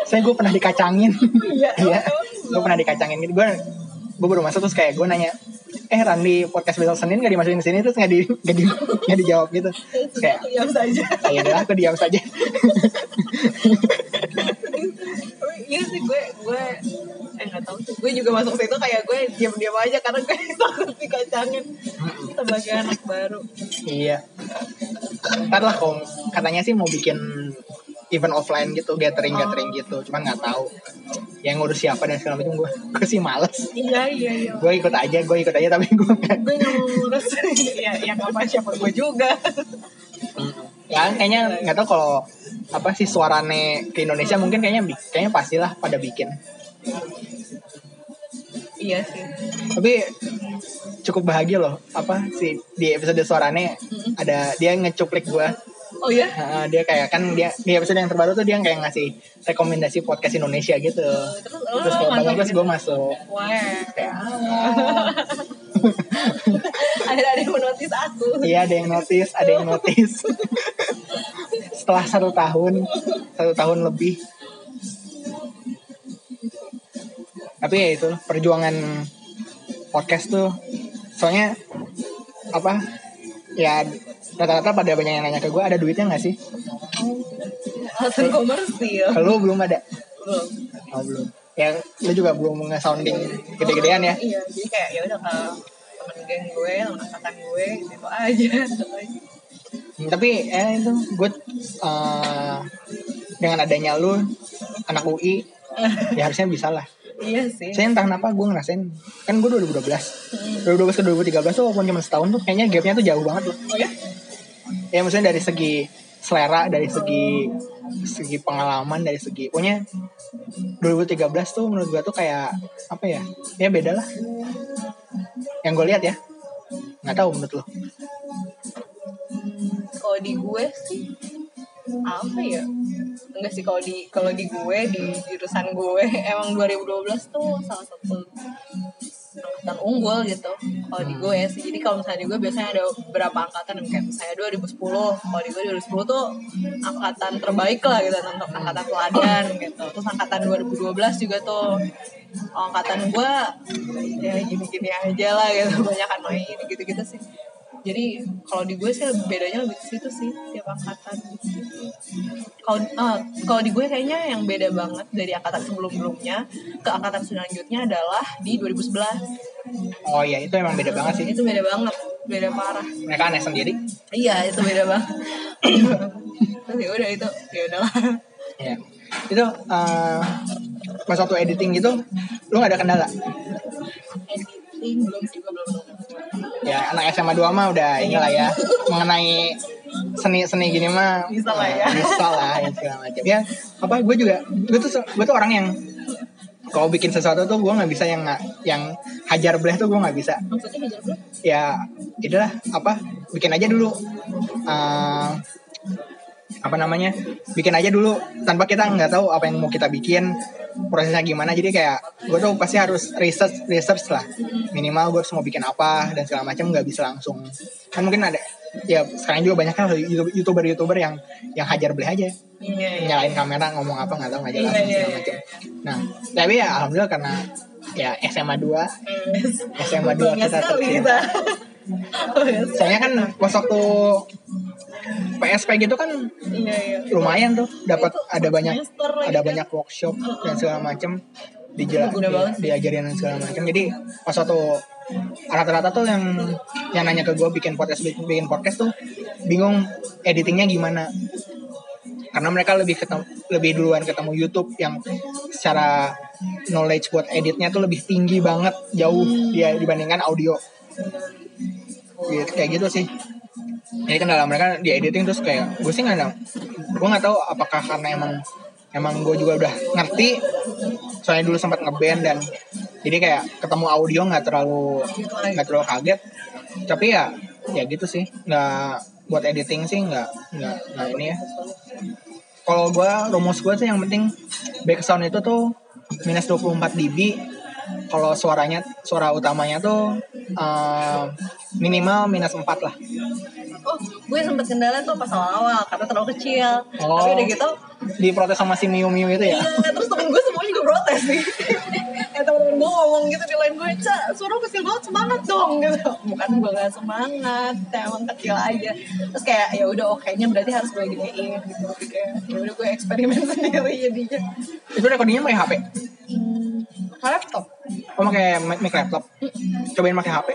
saya gue pernah dikacangin. Iya. iya. gue pernah dikacangin gitu. Gue gue baru masuk terus kayak gue nanya eh Randi podcast besok Senin gak dimasukin ke sini? Terus gak di gak di gak dijawab gitu. Kayak diam saja. Ya udah aku diam saja. Iya sih gue gue eh nggak tahu sih. Gue juga masuk situ kayak gue diam diam aja karena gue takut dikacangin. Sebagai anak baru. Iya. Ntar lah kok katanya sih mau bikin event offline gitu gathering gathering oh. gitu. Cuman nggak tahu yang ngurus siapa dan segala macam. Gue gue sih males. Iya iya iya. Gue ikut aja gue ikut aja tapi gue nggak. Gue nggak mau ngurus. Ya yang apa siapa gue juga. Ya kayaknya nggak tahu kalau apa sih suarane ke Indonesia mungkin kayaknya kayaknya pastilah pada bikin. Iya sih. Tapi cukup bahagia loh apa sih di episode suarane ada dia ngecuplik gue Oh ya? Nah, dia kayak kan dia di episode yang terbaru tuh dia kayak ngasih rekomendasi podcast Indonesia gitu. Uh, terus, oh, terus kayak banget terus gue masuk. Wah. Kayak, ada ada yang notice aku. Iya ada yang notice, ada yang notice. Setelah satu tahun, satu tahun lebih. Tapi ya itu perjuangan podcast tuh, soalnya apa? Ya rata-rata pada banyak yang nanya ke gue ada duitnya gak sih? Alasan komersil. Lu belum ada? Belum. Oh belum. Yang lu juga belum nge-sounding gede-gedean ya? Iya jadi kayak ya udah ke temen geng gue temen angkatan gue gitu aja hmm, tapi eh itu gue uh, dengan adanya lu anak UI ya harusnya bisa lah Iya sih. Saya entah kenapa gue ngerasain kan gue 2012. Hmm. 2012 ke 2013 tuh walaupun cuma setahun tuh kayaknya gapnya tuh jauh banget loh. Oh ya? ya maksudnya dari segi selera dari segi segi pengalaman dari segi pokoknya 2013 tuh menurut gue tuh kayak apa ya ya beda lah yang gue lihat ya nggak tahu menurut lo kalau di gue sih apa ya? Enggak sih kalau di kalau di gue di jurusan gue emang 2012 tuh salah satu angkatan unggul gitu kalau di gue sih. Jadi kalau misalnya di gue biasanya ada beberapa angkatan? Kayak misalnya 2010 kalau di gue 2010 tuh angkatan terbaik lah gitu untuk angkatan teladan gitu. Terus angkatan 2012 juga tuh angkatan gue ya gini-gini aja lah gitu banyak kan main gitu-gitu sih jadi kalau di gue sih bedanya lebih ke situ sih tiap angkatan kalau uh, kalau di gue kayaknya yang beda banget dari angkatan sebelum sebelumnya ke angkatan selanjutnya adalah di 2011 oh iya itu emang beda banget sih. itu beda banget beda parah. Mereka aneh sendiri. Iya itu beda banget. Terus ya udah itu ya udahlah. Ya itu uh, pas waktu editing gitu lu gak ada kendala? Editing belum sih belum ya anak SMA 2 mah udah inilah ya mengenai seni-seni gini mah bisa lah ya. bisa lah ya segala macam. Ya apa gue juga gue tuh gue tuh orang yang kalau bikin sesuatu tuh gue nggak bisa yang yang hajar bleh tuh gue nggak bisa. Maksudnya hajar ya itulah apa bikin aja dulu. Uh, apa namanya bikin aja dulu. Tanpa kita nggak tahu apa yang mau kita bikin prosesnya gimana. Jadi kayak gue tuh pasti harus research research lah. Minimal gue harus mau bikin apa dan segala macam nggak bisa langsung. Kan mungkin ada ya sekarang juga banyak kan youtuber youtuber yang yang hajar beli aja. Iya, iya. nyalain kamera ngomong apa nggak tahu nggak jelas iya, iya, segala macam. Nah tapi ya alhamdulillah karena ya SMA 2 SMA 2 kita tercinta soalnya kan pas waktu PSP gitu kan iya, iya. lumayan tuh dapat ada banyak ada kan? banyak workshop dan segala macam dijela, di, diajarin dan segala macam jadi pas waktu rata-rata tuh yang yang nanya ke gue bikin podcast bikin podcast tuh bingung editingnya gimana. Karena mereka lebih ketemu, lebih duluan ketemu YouTube yang secara knowledge buat editnya tuh lebih tinggi banget jauh dia dibandingkan audio. Gitu, kayak gitu sih jadi kendala mereka di editing terus kayak gue sih nggak gue nggak tahu apakah karena emang emang gue juga udah ngerti soalnya dulu sempat ngeband dan jadi kayak ketemu audio nggak terlalu nggak terlalu kaget. Tapi ya ya gitu sih nggak buat editing sih nggak nggak nggak ini ya. Kalau gue rumus gue sih yang penting back sound itu tuh minus 24 dB kalau suaranya suara utamanya tuh uh, minimal minus 4 lah. Oh gue sempet kendala tuh pas awal-awal karena terlalu kecil. Oh, tapi udah gitu diprotes sama si Miu Miu itu ya? Iya terus temen gue semua juga protes sih. Ya temen-temen gue ngomong gitu di lain gue cak suara kecil banget semangat dong gitu. Bukan gue gak semangat emang kecil aja. Terus kayak ya udah oke nya berarti harus gue gedein gitu. Kayak ya udah gue eksperimen sendiri jadinya. Itu recordingnya pakai HP hmm, laptop. Oh pakai mic laptop. Cobain pakai HP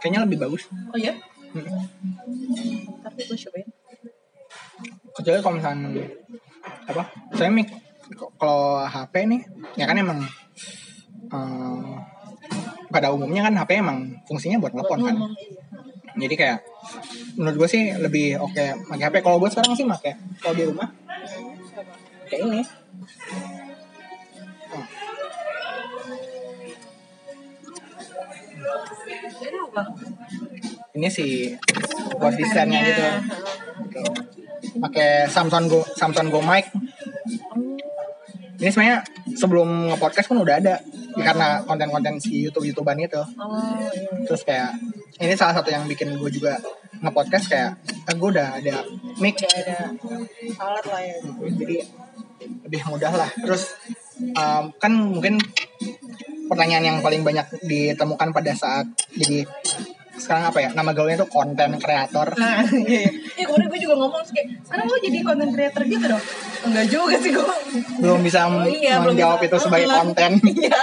kayaknya lebih bagus. Oh ya hmm. tapi gue cobain. Kecuali kalau misalnya apa? Saya mic kalau HP nih ya kan emang um, pada umumnya kan HP emang fungsinya buat telepon kan. jadi kayak menurut gue sih lebih oke okay pakai HP kalau gue sekarang sih pakai kalau di rumah kayak ini ini sih buat desainnya gitu pakai Samsung Go Samsung Go Mic ini sebenarnya sebelum nge-podcast pun udah ada ya, karena konten-konten si YouTube-YouTuban itu. Oh, iya. Terus kayak ini salah satu yang bikin gue juga nge-podcast kayak eh, gue udah ada mic, ya, ada alat lah ya. Jadi lebih mudah lah. Terus um, kan mungkin pertanyaan yang paling banyak ditemukan pada saat jadi sekarang apa ya nama gaulnya tuh konten kreator nah iya. Iya ya, kemarin gue juga ngomong kayak sekarang lo jadi konten kreator gitu dong? Enggak juga sih gue belum bisa oh, iya, menjawab itu sebagai konten iya.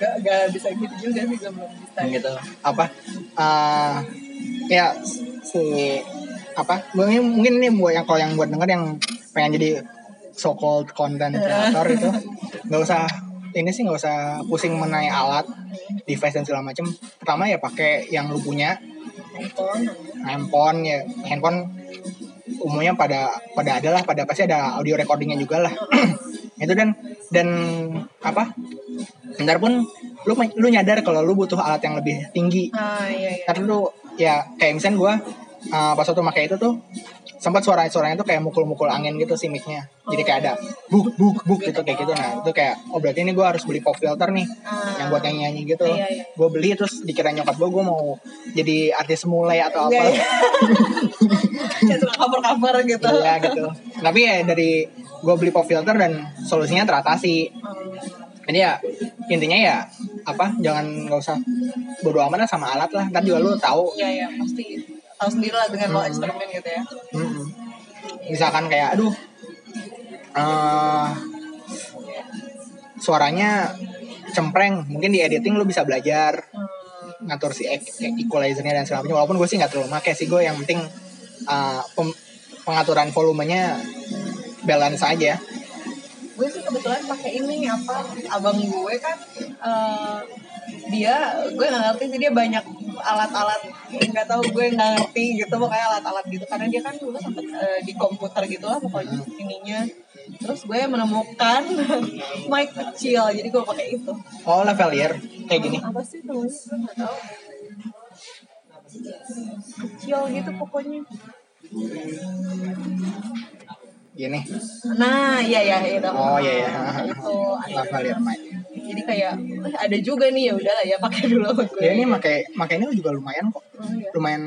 Gak, gak bisa gitu juga sih gue belum bisa gitu. apa? Uh, ya si apa? Mungkin mungkin ini buat yang kalau yang buat denger yang pengen jadi so called content creator itu nggak usah ini sih nggak usah pusing mengenai alat device dan segala macam pertama ya pakai yang lu punya. Handphone. Handphone ya. Handphone umumnya pada pada ada lah pada pasti ada audio recordingnya juga lah. Itu dan dan apa? Ntar pun lu lu nyadar kalau lu butuh alat yang lebih tinggi. Ah, iya, iya. karena lu ya kayak misalnya gue uh, pas waktu pakai itu tuh sempat suara-suaranya tuh kayak mukul-mukul angin gitu sih micnya jadi kayak ada buk buk buk gitu kayak gitu. Nah itu kayak oh berarti ini gue harus beli pop filter nih uh, yang buat nyanyi nyanyi gitu. Iya, iya. gue beli terus dikira nyokap gue gue mau jadi artis mulai atau apa. Iya, iya. cover cover gitu. Iya gitu. Tapi ya dari gue beli pop filter dan solusinya teratasi hmm. jadi ya intinya ya apa jangan nggak usah bodo amat sama alat lah. Kan juga lu tahu. Iya iya pasti tahu sendiri lah dengan hmm. lo eksperimen gitu ya hmm. misalkan kayak aduh uh, suaranya cempreng mungkin di editing lo bisa belajar hmm. ngatur si equalizernya dan segala macam walaupun gue sih nggak terlalu make sih gue yang penting uh, pengaturan volumenya balance aja gue sih kebetulan pakai ini apa abang gue kan uh, dia gue nggak ngerti sih dia banyak alat-alat nggak tahu gue nggak ngerti gitu pokoknya alat-alat gitu. Karena dia kan dulu sempet uh, di komputer gitu lah pokoknya ininya. Terus gue menemukan mic kecil jadi gue pakai itu. Oh lavalier? Kayak gini. Apa sih namanya nggak tahu. Kecil gitu pokoknya. Gini. Nah iya iya itu oh iya iya. Itu lavalier mic jadi kayak eh, ada juga nih ya udahlah ya pakai dulu gue. Ya ini pakai ini juga lumayan kok. Oh, iya. lumayan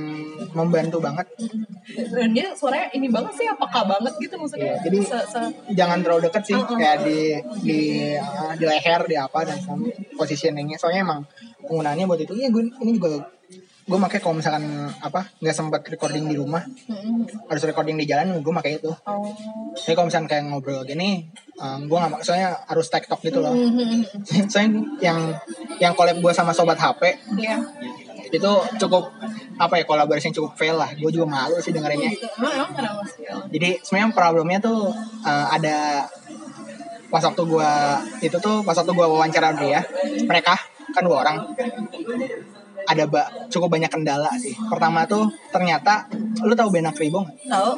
membantu banget. Dan dia suaranya ini banget sih apakah banget gitu maksudnya? Iya, jadi se- se- jangan terlalu deket sih Uh, uh, kayak di di uh, di leher di apa dan sama positioningnya. Soalnya emang penggunaannya buat itu ya gue ini juga gue pakai kalau misalkan apa nggak sempat recording di rumah Mm-mm. harus recording di jalan gue pakai itu. Oh. Tapi kalau misalkan kayak ngobrol gini um, gue nggak mak- soalnya harus tiktok gitu loh. Mhm. soalnya yang yang collab gue sama sobat HP iya. itu cukup apa ya kolaborasi yang cukup fail lah. Gue juga malu sih dengerinnya. Gitu. Jadi sebenarnya problemnya tuh uh, ada pas waktu gua itu tuh pas waktu gua wawancara dia mereka kan dua orang ada ba cukup banyak kendala sih. Pertama tuh ternyata lu tahu Benak Ribo nggak? tahu.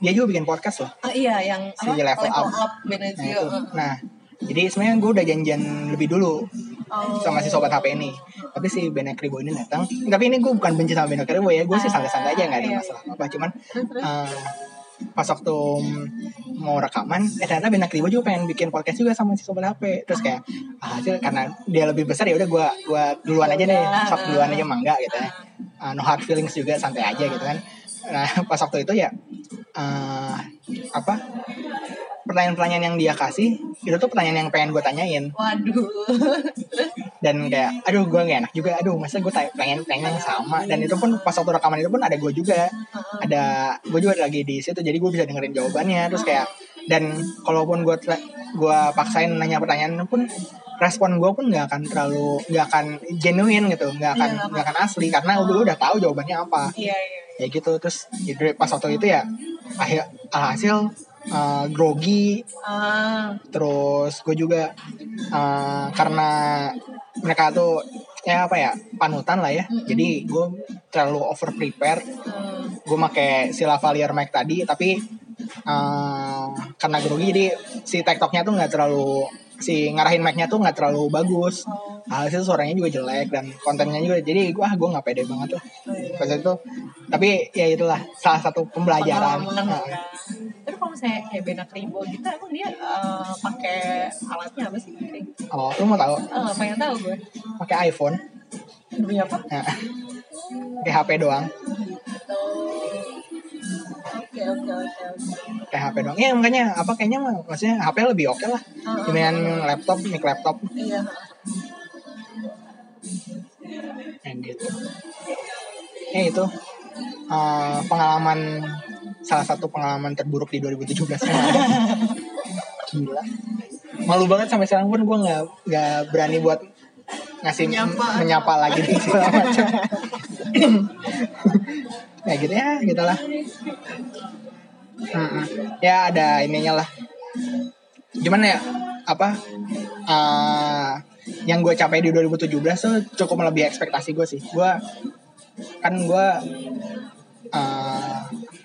Dia juga bikin podcast loh. Ah, iya yang Si apa? Level up. up nah itu. nah jadi sebenarnya gue udah janjian lebih dulu oh. sama si sobat HP ini. Tapi si Benak Ribo ini datang. Tapi ini gue bukan benci sama Benak Ribo ya gue sih santai-santai aja nggak ada Iya. masalah apa cuman eh, pas waktu mau rekaman eh ternyata Benak Ribo juga pengen bikin podcast juga sama si sobat HP terus kayak ah hasil karena dia lebih besar ya udah gue gua duluan aja deh sok duluan aja mangga gitu ya. Ah, no hard feelings juga santai aja gitu kan. Nah pas waktu itu ya eh, apa pertanyaan-pertanyaan yang dia kasih itu tuh pertanyaan yang pengen gue tanyain. Waduh. Dan kayak aduh gue gak enak juga. Aduh masa gue pengen pengen yang sama. Dan itu pun pas waktu rekaman itu pun ada gue juga. Ada gue juga lagi di situ jadi gue bisa dengerin jawabannya. Terus kayak dan kalaupun gue gue paksain nanya pertanyaan pun respon gue pun nggak akan terlalu nggak akan genuine gitu. Nggak akan Iya. nggak akan asli. Karena udah udah tahu jawabannya apa. Iya iya ya gitu. Terus jadi pas waktu itu ya akhir alhasil uh, grogi. Ah. Terus gue juga uh, karena mereka tuh ya apa ya panutan lah ya. Jadi gue terlalu over prepare hmm. gue make si lavalier mic tadi tapi uh, karena grogi jadi si tiktoknya tuh nggak terlalu si ngarahin mic-nya tuh nggak terlalu bagus. Oh hasil suaranya juga jelek dan kontennya juga jadi wah gue nggak pede banget lah iya. pas itu tapi ya itulah salah satu pembelajaran Nah, kan. Tapi kalau misalnya kayak Benak Ribo gitu, emang dia eh, pakai alatnya apa sih? oh lu mau tahu Oh, pengen tahu gue. pakai iPhone Demi apa? Nah, pakai HP doang Oke, oke, oke, kayak HP doang. Iya makanya apa kayaknya maksudnya HP lebih oke lah Heeh. dibandingin laptop, mic laptop Iya. Kayak gitu. Ya itu eh, pengalaman salah satu pengalaman terburuk di 2017 yang ada. Gila. Malu banget sampai sekarang pun gue nggak nggak berani buat ngasih Menyapa. menyapa lagi di segala macam. ya gitu ya, gitulah. Mm-mm. Ya ada ininya lah. Gimana ya? Apa? eh, yang gue capai di 2017 tuh cukup melebihi ekspektasi gue sih. Gue kan gue eh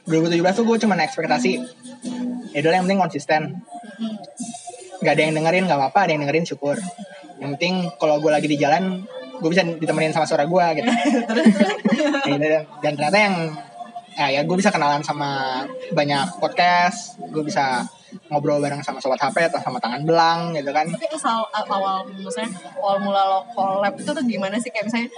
2017 tuh gue cuman ekspektasi ya udah yang penting konsisten. Nggak ada yang dengerin nggak apa-apa ada yang dengerin syukur. Yang penting kalau gue lagi di jalan gue bisa ditemenin sama suara gue gitu. Ya, dan, dan ternyata yang ya, ya gue bisa kenalan sama banyak podcast gue bisa ngobrol bareng sama sobat HP atau sama tangan belang gitu kan. Tapi asal awal maksudnya awal mula lo collab itu tuh gimana sih? Kayak misalnya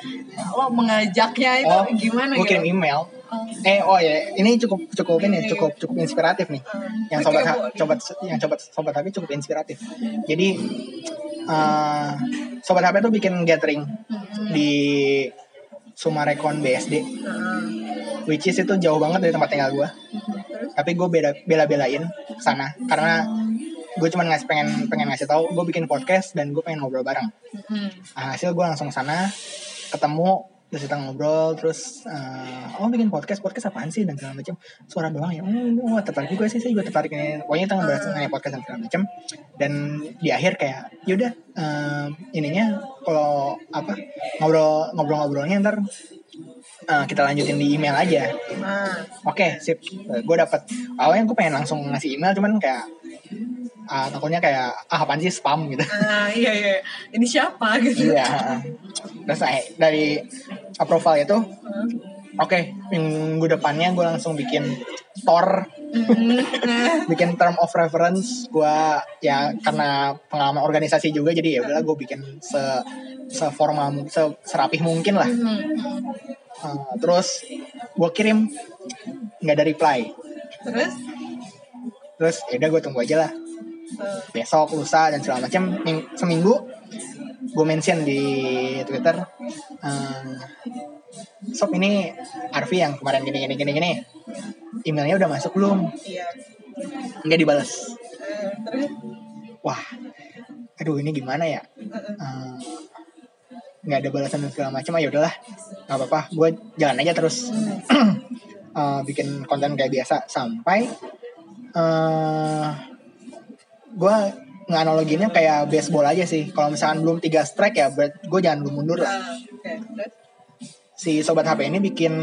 lo mengajaknya itu oh gimana gue kirim gitu? email. Oh. eh oh ya ini cukup cukup ini cukup cukup inspiratif nih. Hmm. yang sobat sobat yang sobat sobat HP cukup inspiratif. Jadi eh sobat HP tuh bikin gathering Hmm. di Sumarekon BSD Nah, which is itu jauh banget dari tempat tinggal gue terus tapi gue beda bela belain sana. Karena gue cuma ngasih pengen pengen ngasih tahu gue bikin podcast dan gue pengen ngobrol bareng. Hmm. nah, hasil gue langsung sana ketemu terus kita ngobrol terus eh, oh bikin podcast podcast apaan sih dan segala macam suara doang ya oh, oh tertarik juga sih saya juga tertarik ini pokoknya kita ngebahas mengenai podcast dan segala macam dan di akhir kayak yaudah eh, ininya kalau apa ngobrol ngobrol ngobrolnya ntar eh, kita lanjutin di email aja Oke, sip. Gue dapet. Awalnya gue pengen langsung ngasih email, cuman kayak uh, takutnya kayak ah apaan sih spam gitu uh, iya iya ini siapa gitu iya terus eh, dari approval itu uh. oke okay, minggu depannya gue langsung bikin store mm. bikin term of reference gue ya karena pengalaman organisasi juga jadi ya udahlah gue bikin se seformal se serapih mungkin lah. Uh, terus gue kirim nggak ada reply. Terus? Terus ya udah gue tunggu aja lah. Besok lusa dan segala macam seminggu gue mention di twitter uh, sob ini Arfi yang kemarin gini gini gini gini. Emailnya udah masuk belum? Iya. Nggak dibalas wah aduh ini gimana ya? Uh, nggak ada balasan dan segala macam ayo ah, udahlah. Nggak apa-apa gue jalan aja terus. Uh, bikin konten kayak biasa sampai uh, gue nganaloginnya kayak baseball aja sih. Kalau misalkan belum tiga strike ya gue jangan belum mundur. Lah ah, si sobat HP ini bikin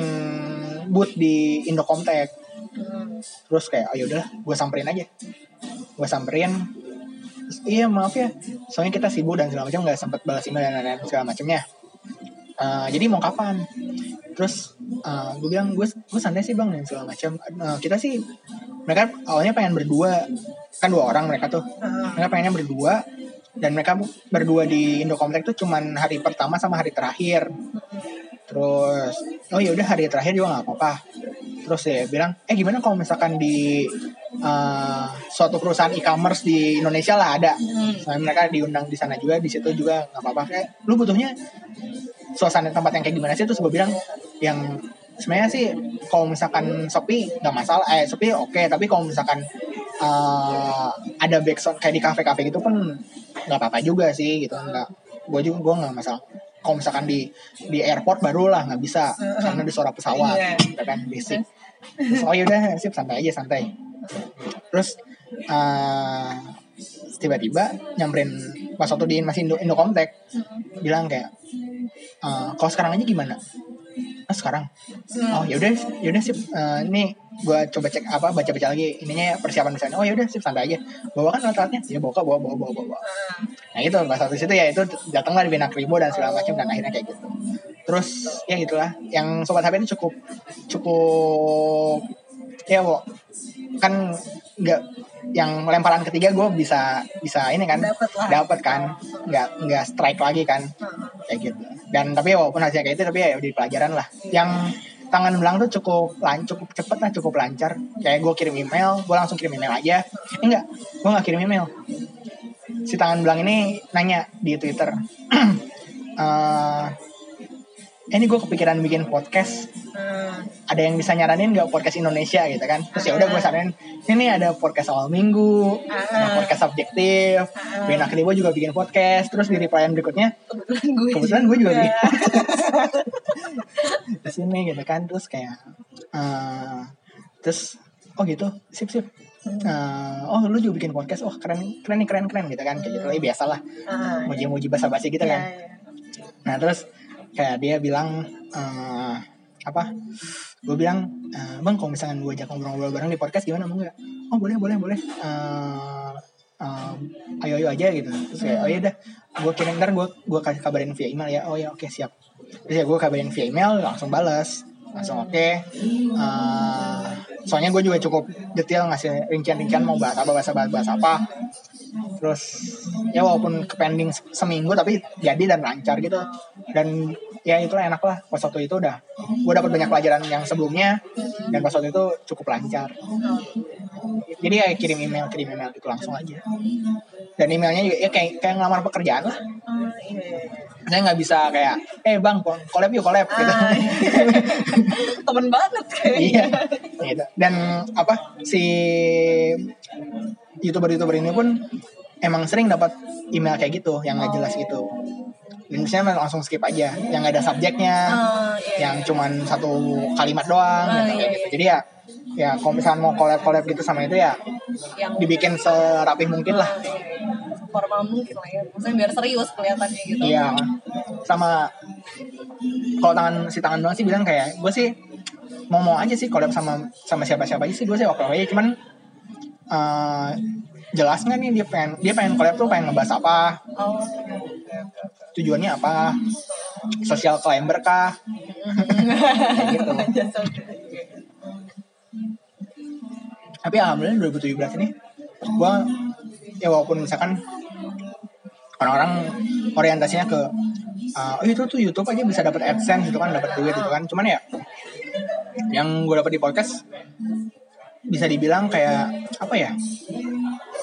boot di Indocomtek hmm. terus kayak ayo udah gue samperin aja. Gue samperin. Terus, iya maaf ya soalnya kita sibuk dan segala macam nggak sempat balas email dan lain-lain segala macamnya uh, jadi mau kapan? Terus uh, gue bilang gue gue santai sih bang dan segala macam. Uh, kita sih mereka awalnya pengen berdua. Kan dua orang mereka tuh. Mereka pengennya berdua. Dan mereka berdua di Indocomtek tuh cuman hari pertama sama hari terakhir. Terus oh ya udah hari terakhir juga nggak apa-apa. Terus ya bilang eh gimana kalau misalkan di uh, suatu perusahaan e-commerce di Indonesia lah ada. Hmm. Mereka diundang di sana juga di situ juga nggak apa-apa. Kayak lu butuhnya suasana tempat yang kayak gimana sih? Terus gue bilang yang sebenarnya sih kalau misalkan Shopee nggak masalah. Eh Shopee oke okay, tapi kalau misalkan uh, ada backsound kayak di kafe-kafe gitu pun nggak apa-apa juga sih gitu. Nggak gue juga gue nggak masalah. Kalau misalkan di di airport baru lah nggak bisa. Karena di suara pesawat yeah. gitu kan basic. Terus, oh yaudah sip santai aja santai. Terus uh, tiba-tiba nyamperin pas waktu di masih Indo Indocomtek bilang kayak uh, kalau sekarang aja gimana? Ah sekarang? Oh yaudah yaudah sip. Uh, ini gue coba cek apa baca baca lagi. Ininya persiapan misalnya. Oh yaudah sip santai aja. Bawa kan alat-alatnya? Ya bawa bawa bawa bawa bawa. Nah itu pas waktu situ ya itu datanglah bina kribo dan segala macam dan akhirnya kayak gitu. Terus ya gitulah yang sobat HP ini cukup cukup ya bu kan nggak yang lemparan ketiga gue bisa bisa ini kan dapat kan. Nggak nggak strike lagi kan. Kayak gitu. Dan tapi walaupun hasilnya kayak itu tapi ya di pelajaran lah. Yang tangan belang tuh cukup lan cukup cepet lah cukup lancar. Kayak gue kirim email gue langsung kirim email aja. Eh, enggak gue nggak kirim email. Si tangan belang ini nanya di twitter. Uh, eh, ini gue kepikiran bikin podcast. Hmm. ada yang bisa nyaranin gak podcast Indonesia gitu kan? Terus ya udah gue saranin ini ada podcast awal minggu hmm. ada podcast subjektif hmm. Bena Kribo juga bikin podcast. Terus di replyan berikutnya kebetulan gue kebetulan gue juga bikin di sini gitu kan terus kayak uh, terus oh gitu sip sip. Uh, oh lu juga bikin podcast? Oh keren keren nih keren keren gitu kan kayak gitu. Lah biasa lah. Uh, muji muji bahasa basi gitu kan. yeah, yeah. nah terus kayak dia bilang uh, apa? Gue bilang uh, bang kalau misalnya gue ajak ngobrol-ngobrol bareng di podcast gimana mau nggak oh boleh boleh boleh. Uh, uh, ayo ayo aja gitu. Terus kayak oh iya dah. Gue kirim ntar gue gue kasih kabarin via email ya. Oh ya oke okay, siap. Terus ya gue kabarin via email langsung balas langsung oke. Okay. uh, soalnya gue juga cukup detail ngasih rincian-rincian mau bahas apa bahas apa bahas apa terus ya walaupun ke pending seminggu tapi jadi dan lancar gitu. Dan ya itulah enak lah. Pas waktu itu udah gue dapat banyak pelajaran yang sebelumnya dan pas waktu itu cukup lancar. Jadi ya kirim email kirim email itu langsung aja. Dan emailnya juga ya kayak kayak ngelamar pekerjaan lah. Saya nggak bisa kayak eh bang collab yuk collab gitu. Ah, iya. temen banget kayak. Iya. Gitu. dan apa si youtuber-youtuber ini pun emang sering dapat email kayak gitu yang nggak jelas gitu. Dan misalnya langsung skip aja yang nggak ada subjeknya oh, iya. yang cuman satu kalimat doang oh, gitu, iya, gitu jadi ya ya kalau misalnya mau collab collab gitu sama itu ya yang dibikin serapih mungkin lah. Formal mungkin lah ya. Maksudnya biar serius kelihatannya gitu. Iya. Sama kalau tangan si tangan doang sih bilang kayak gue sih mau mau aja sih collab sama sama siapa siapa aja sih gue sih oke oke cuman uh, jelas nggak nih dia pengen dia pengen collab tuh pengen ngebahas apa? Tujuannya apa? Sosial climber kah? Gitu. Tapi alhamdulillah 2017 ini gue ya walaupun misalkan orang-orang orientasinya ke uh, oh itu tuh YouTube aja bisa dapat AdSense gitu kan dapat duit gitu kan. Cuman ya yang gue dapat di podcast bisa dibilang kayak apa ya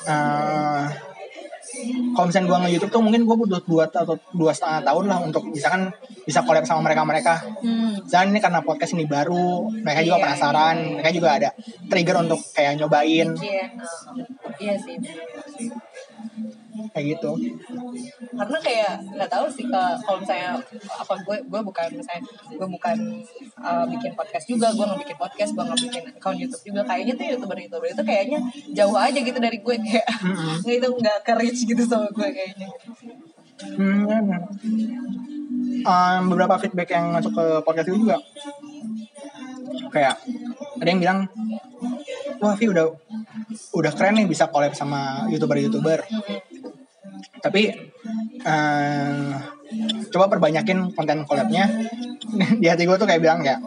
uh, kalau misalnya gue nge-youtube tuh mungkin gue butuh dua atau dua setengah tahun lah untuk misalkan bisa collab sama mereka mereka hmm. misalnya ini karena podcast ini baru mereka juga yeah. penasaran mereka juga ada trigger untuk kayak nyobain iya yeah. sih kayak gitu. Karena kayak nggak tahu sih uh, kalau misalnya apa gue gue bukan misalnya gue bukan uh, bikin podcast juga gue nggak bikin podcast gue nggak bikin account YouTube juga. Kayaknya tuh youtuber youtuber itu kayaknya jauh aja gitu dari gue kayak mm-hmm. itu nggak ke reach gitu sama gue kayaknya. Hmm. um, beberapa feedback yang masuk ke podcast itu juga. Kayak ada yang bilang wah Vi udah udah keren nih bisa collab sama youtuber-youtuber tapi uh, coba perbanyakin konten collabnya di hati gue tuh kayak bilang ya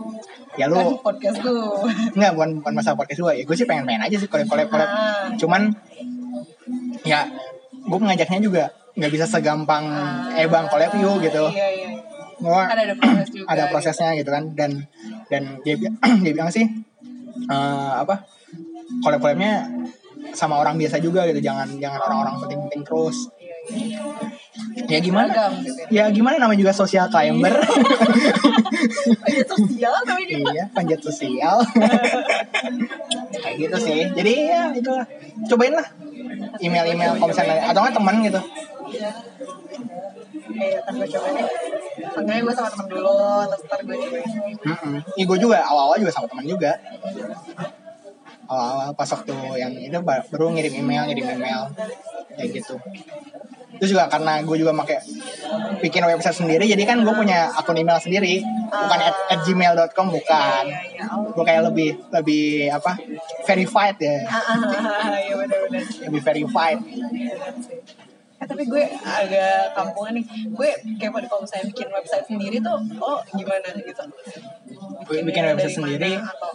ya lu kan podcast lu nggak bukan bukan masalah podcast gue ya gue sih pengen main aja sih collab collab collab ah. cuman ya gue mengajaknya juga nggak bisa segampang ah. eh bang collab yuk gitu iya, iya. Gua, kan ada proses juga ada prosesnya gitu. gitu kan dan dan dia dia bilang sih uh, apa collab collabnya sama orang biasa juga gitu jangan jangan orang-orang penting-penting terus ya gimana? Ya gimana? Namanya juga sosial climber. Panjat sosial tapi iya panjat sosial. Kayak gitu sih. Jadi ya itulah. Cobain lah. Email-email kalau misalnya atau nggak teman gitu. Iya, kan gue coba deh. Makanya gue sama temen dulu, terus ntar gue cobain. Mm -mm. Iya, gue juga awal-awal juga sama teman juga awal-awal pas waktu yang itu baru ngirim email ngirim email. Kayak gitu. Itu juga karena gue juga pakai bikin website sendiri jadi kan gue punya akun email sendiri. Bukan at, at gmail.com bukan. Gue kayak lebih lebih apa verified ya. Iya, lebih verified. Eh, tapi gue agak kampungan nih. Gue kayak kalau misalnya bikin website sendiri tuh oh gimana gitu? Bikin, bikin website sendiri. atau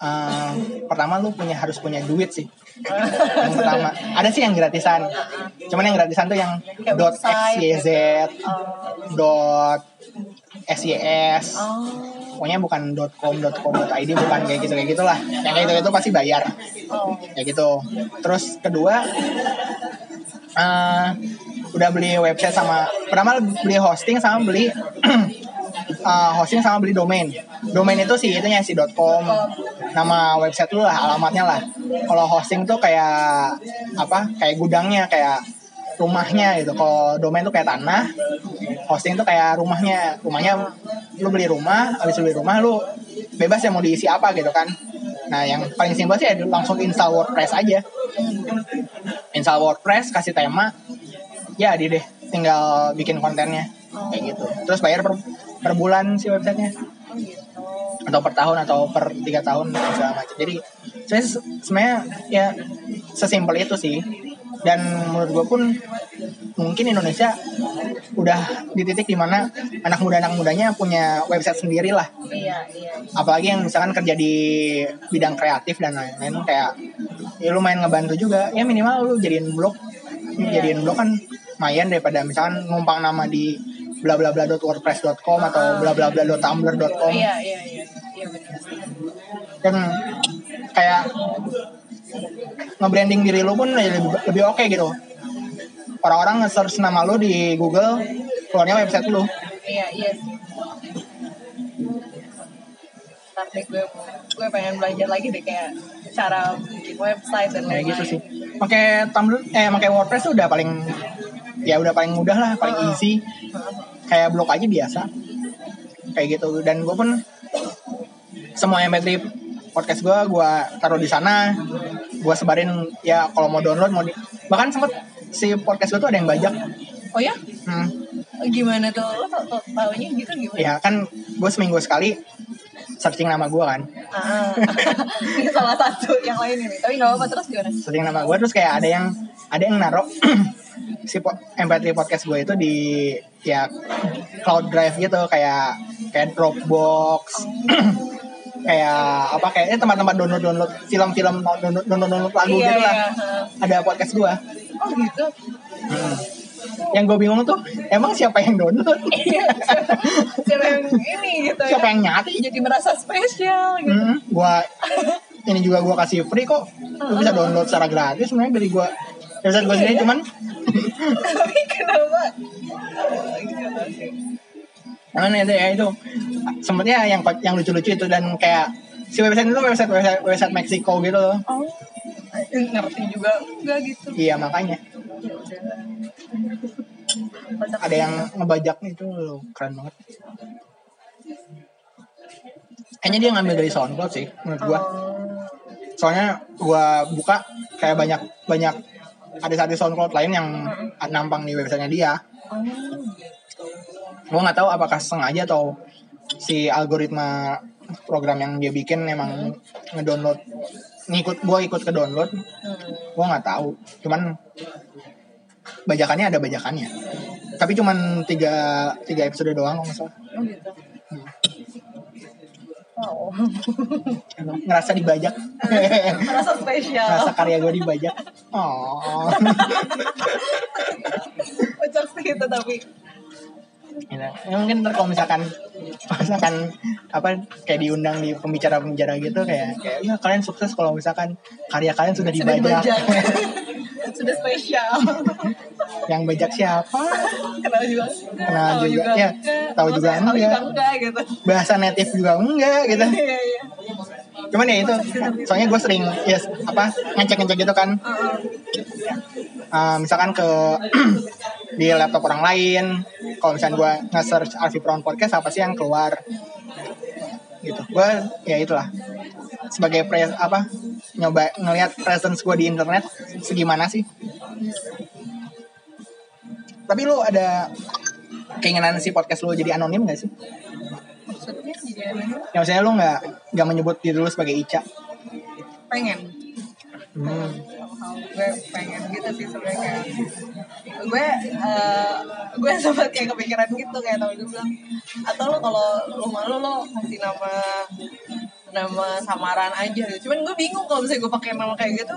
uh, pertama lu punya harus punya duit sih. Yang pertama. Ada sih yang gratisan. Cuman yang gratisan tuh yang dot xyz dot sys pokoknya bukan dot com dot com dot id bukan kayak gitu kayak gitulah. Yang kayak gitu itu pasti bayar. Kayak gitu. Terus kedua uh, udah beli website sama pertama beli hosting sama beli uh, hosting sama beli domain. Domain itu sih itunya si .com. Nama website lu lah, alamatnya lah. Kalau hosting tuh kayak apa? Kayak gudangnya, kayak rumahnya gitu. Kalau domain tuh kayak tanah, hosting tuh kayak rumahnya. Rumahnya lu beli rumah, habis beli rumah lu bebas ya mau diisi apa gitu kan. Nah, yang paling simpel sih ya langsung install WordPress aja. Install WordPress, kasih tema, ya di deh, tinggal bikin kontennya kayak gitu. Terus bayar per per bulan sih websitenya. Atau per tahun atau per tiga tahun segala macam. Jadi saya sebenarnya ya sesimpel itu sih. Dan menurut gue pun mungkin Indonesia udah di titik di mana anak muda anak mudanya punya website sendiri lah. Iya, iya. apalagi yang misalkan kerja di bidang kreatif dan lain-lain kayak ya lumayan ngebantu juga. Ya minimal lu jadiin blog. Iya. jadiin blog kan lumayan daripada misalkan numpang nama di bla bla bla wordpress.com atau ah. bla bla bla tumblr.com iya iya iya iya dan kayak nge-branding diri lu pun lebih, lebih oke okay gitu. Orang-orang nge-search nama lu di Google keluarnya website lu. Iya iya tapi gue gue pengen belajar lagi deh kayak cara bikin website dan lain-lain gitu sih. Pakai Tumblr eh pakai WordPress tuh udah paling ya udah paling mudah lah paling uh, easy. Kayak blog aja biasa. Kayak gitu. Dan gue pun semua MP3 podcast gue gue taruh di sana. Gue sebarin ya kalau mau download mau di, bahkan sempet si podcast gue tuh ada yang bajak. Oh ya? Hmm. gimana tuh? Lo tau, tau, taunya gitu gimana? Ya kan gue seminggu sekali searching nama gue kan Ah, ini salah satu yang lain ini. Tapi nggak apa-apa terus gimana? searching nama gue terus kayak ada yang ada yang naruh si po- MP3 podcast gue itu di ya cloud drive gitu kayak kayak Dropbox kayak apa kayaknya tempat-tempat download download film-film download download, download lagu Iya, gitu lah iya. ada podcast gue Oh gitu. Yang gue bingung tuh emang siapa yang download Iya. Siapa yang ini gitu ya? siapa yang nyati Jadi merasa spesial gitu. Hmm, gua ini juga gua kasih free kok. Lu bisa download secara gratis sebenarnya dari gua. Website gua sendiri cuman Tapi kenapa? Cuman itu ya itu sempetnya yang yang lucu-lucu itu dan kayak si website itu website website, website Meksiko gitu loh. Oh, ngerti juga enggak gitu. Iya makanya Ya ada yang ngebajak itu loh, keren banget. Kayaknya dia ngambil dari SoundCloud sih menurut gua. Soalnya gua buka kayak banyak banyak ada satu SoundCloud lain yang nampang di websitenya dia. gue nggak tahu apakah sengaja atau si algoritma program yang dia bikin emang ngedownload ngikut gue ikut ke download gue nggak tahu cuman bajakannya ada bajakannya tapi cuman tiga tiga episode doang kalau nggak salah Oh gitu. Wow. Emang ngerasa dibajak Merasa spesial. ngerasa karya gue dibajak oh Kocak sih itu tapi. Ya, ya mungkin ntar kalau misalkan misalkan apa kayak diundang di pembicara-pembicara gitu kayak kayak ya kalian sukses kalau misalkan karya kalian sudah dibajak. Sudah spesial. yang bajak siapa Kenal juga. Kenal Tahu juga. Ya, enggak. tahu juga Maksudnya tahu enggak. juga enggak gitu. bahasa native juga enggak gitu Iya, iya. cuman ya itu soalnya gue sering ya apa ngecek-ngecek gitu kan. Eh, misalkan ke di laptop orang lain kalau misalnya gue nge-search Arfi Brown Podcast apa sih yang keluar gitu gue ya itulah sebagai pres apa nyoba ngelihat presence gue di internet segimana sih tapi lu ada keinginan si podcast lu jadi anonim gak sih? Maksudnya jadi aneh. Ya maksudnya lu nggak nggak menyebut diri lu sebagai Ica? pengen Hmm. gue pengen gitu sih sebenarnya gue eh, gue sempat kayak kepikiran gitu kayak tau gue bilang atau lo kalau lo malu lo kasih nama nama samaran aja gitu. Cuman gue bingung kalau misalnya gue pakai nama kayak gitu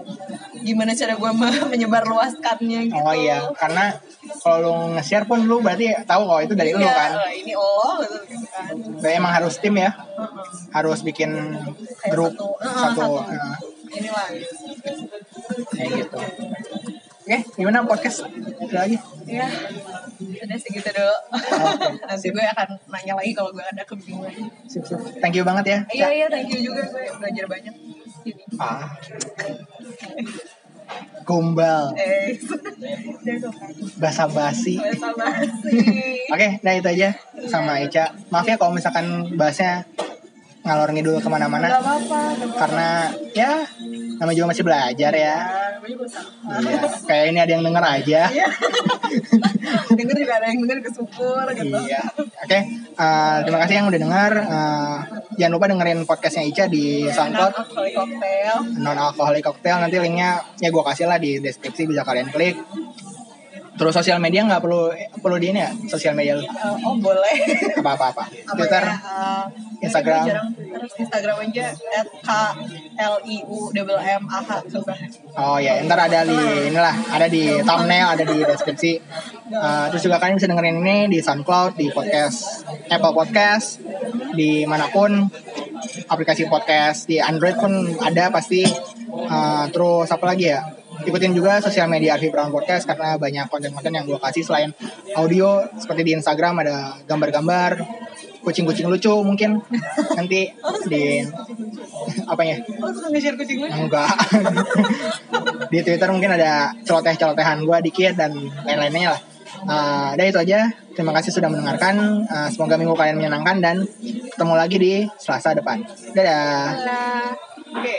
gimana cara gue me- menyebarluaskannya gitu. Oh iya, karena kalau lu nge-share pun lu berarti tahu kalau itu dari lu Iya, kan. eh, ini lo gitu kan. Berarti emang harus tim ya, Heeh. harus bikin Kayak grup satu, eh, satu. satu. eh, Inilah gitu. kayak gitu. Oke, gimana podcast? Ada lagi? Ya, udah segitu dulu. Oke, Nanti gue akan nanya lagi kalau gue ada kebingungan. Sip, sip. Thank you banget ya. Iya iya thank you juga gue belajar banyak ini. Ah. Gombal, Eh, kan. basa-basi. Bahasa basi. Oke, nah itu aja sama Ica. Maaf ya kalau misalkan bahasnya ngalor ngidul ke mana-mana. Karena ya nama juga masih belajar ya. Iya, kayak ini ada yang denger aja. Iya. denger juga ada yang denger kesyukur gitu. Iya. Oke, eh, terima kasih yang udah dengar. Eh, jangan lupa dengerin podcastnya Ica di SoundCloud Alkoholic cocktail. non alkoholik cocktail nanti linknya ya gue kasih lah di deskripsi bisa kalian klik. Terus sosial media nggak perlu perlu di ini ya sosial media lu Eh, oh boleh. apa apa apa Twitter ya, eh, Instagram. jarang Twitter, Instagram aja at k l i u m a h coba. oh ya ntar ada di inilah ada di thumbnail ada di deskripsi Eh, terus juga kalian bisa dengerin ini di SoundCloud di podcast Apple Podcast di mana pun aplikasi podcast di Android pun ada pasti Eh, terus apa lagi ya ikutin juga sosial media Arfi Brown Podcast karena banyak konten-konten yang gue kasih selain audio seperti di Instagram ada gambar-gambar kucing-kucing lucu mungkin. Nanti di apanya? Oh suka nge-share kucing lu? enggak. Di Twitter mungkin ada celoteh-celotehan gue dikit dan lain-lainnya lah. Uh, udah itu aja. Terima kasih sudah mendengarkan. Uh, semoga minggu kalian menyenangkan dan ketemu lagi di Selasa depan. Dadah. Oke.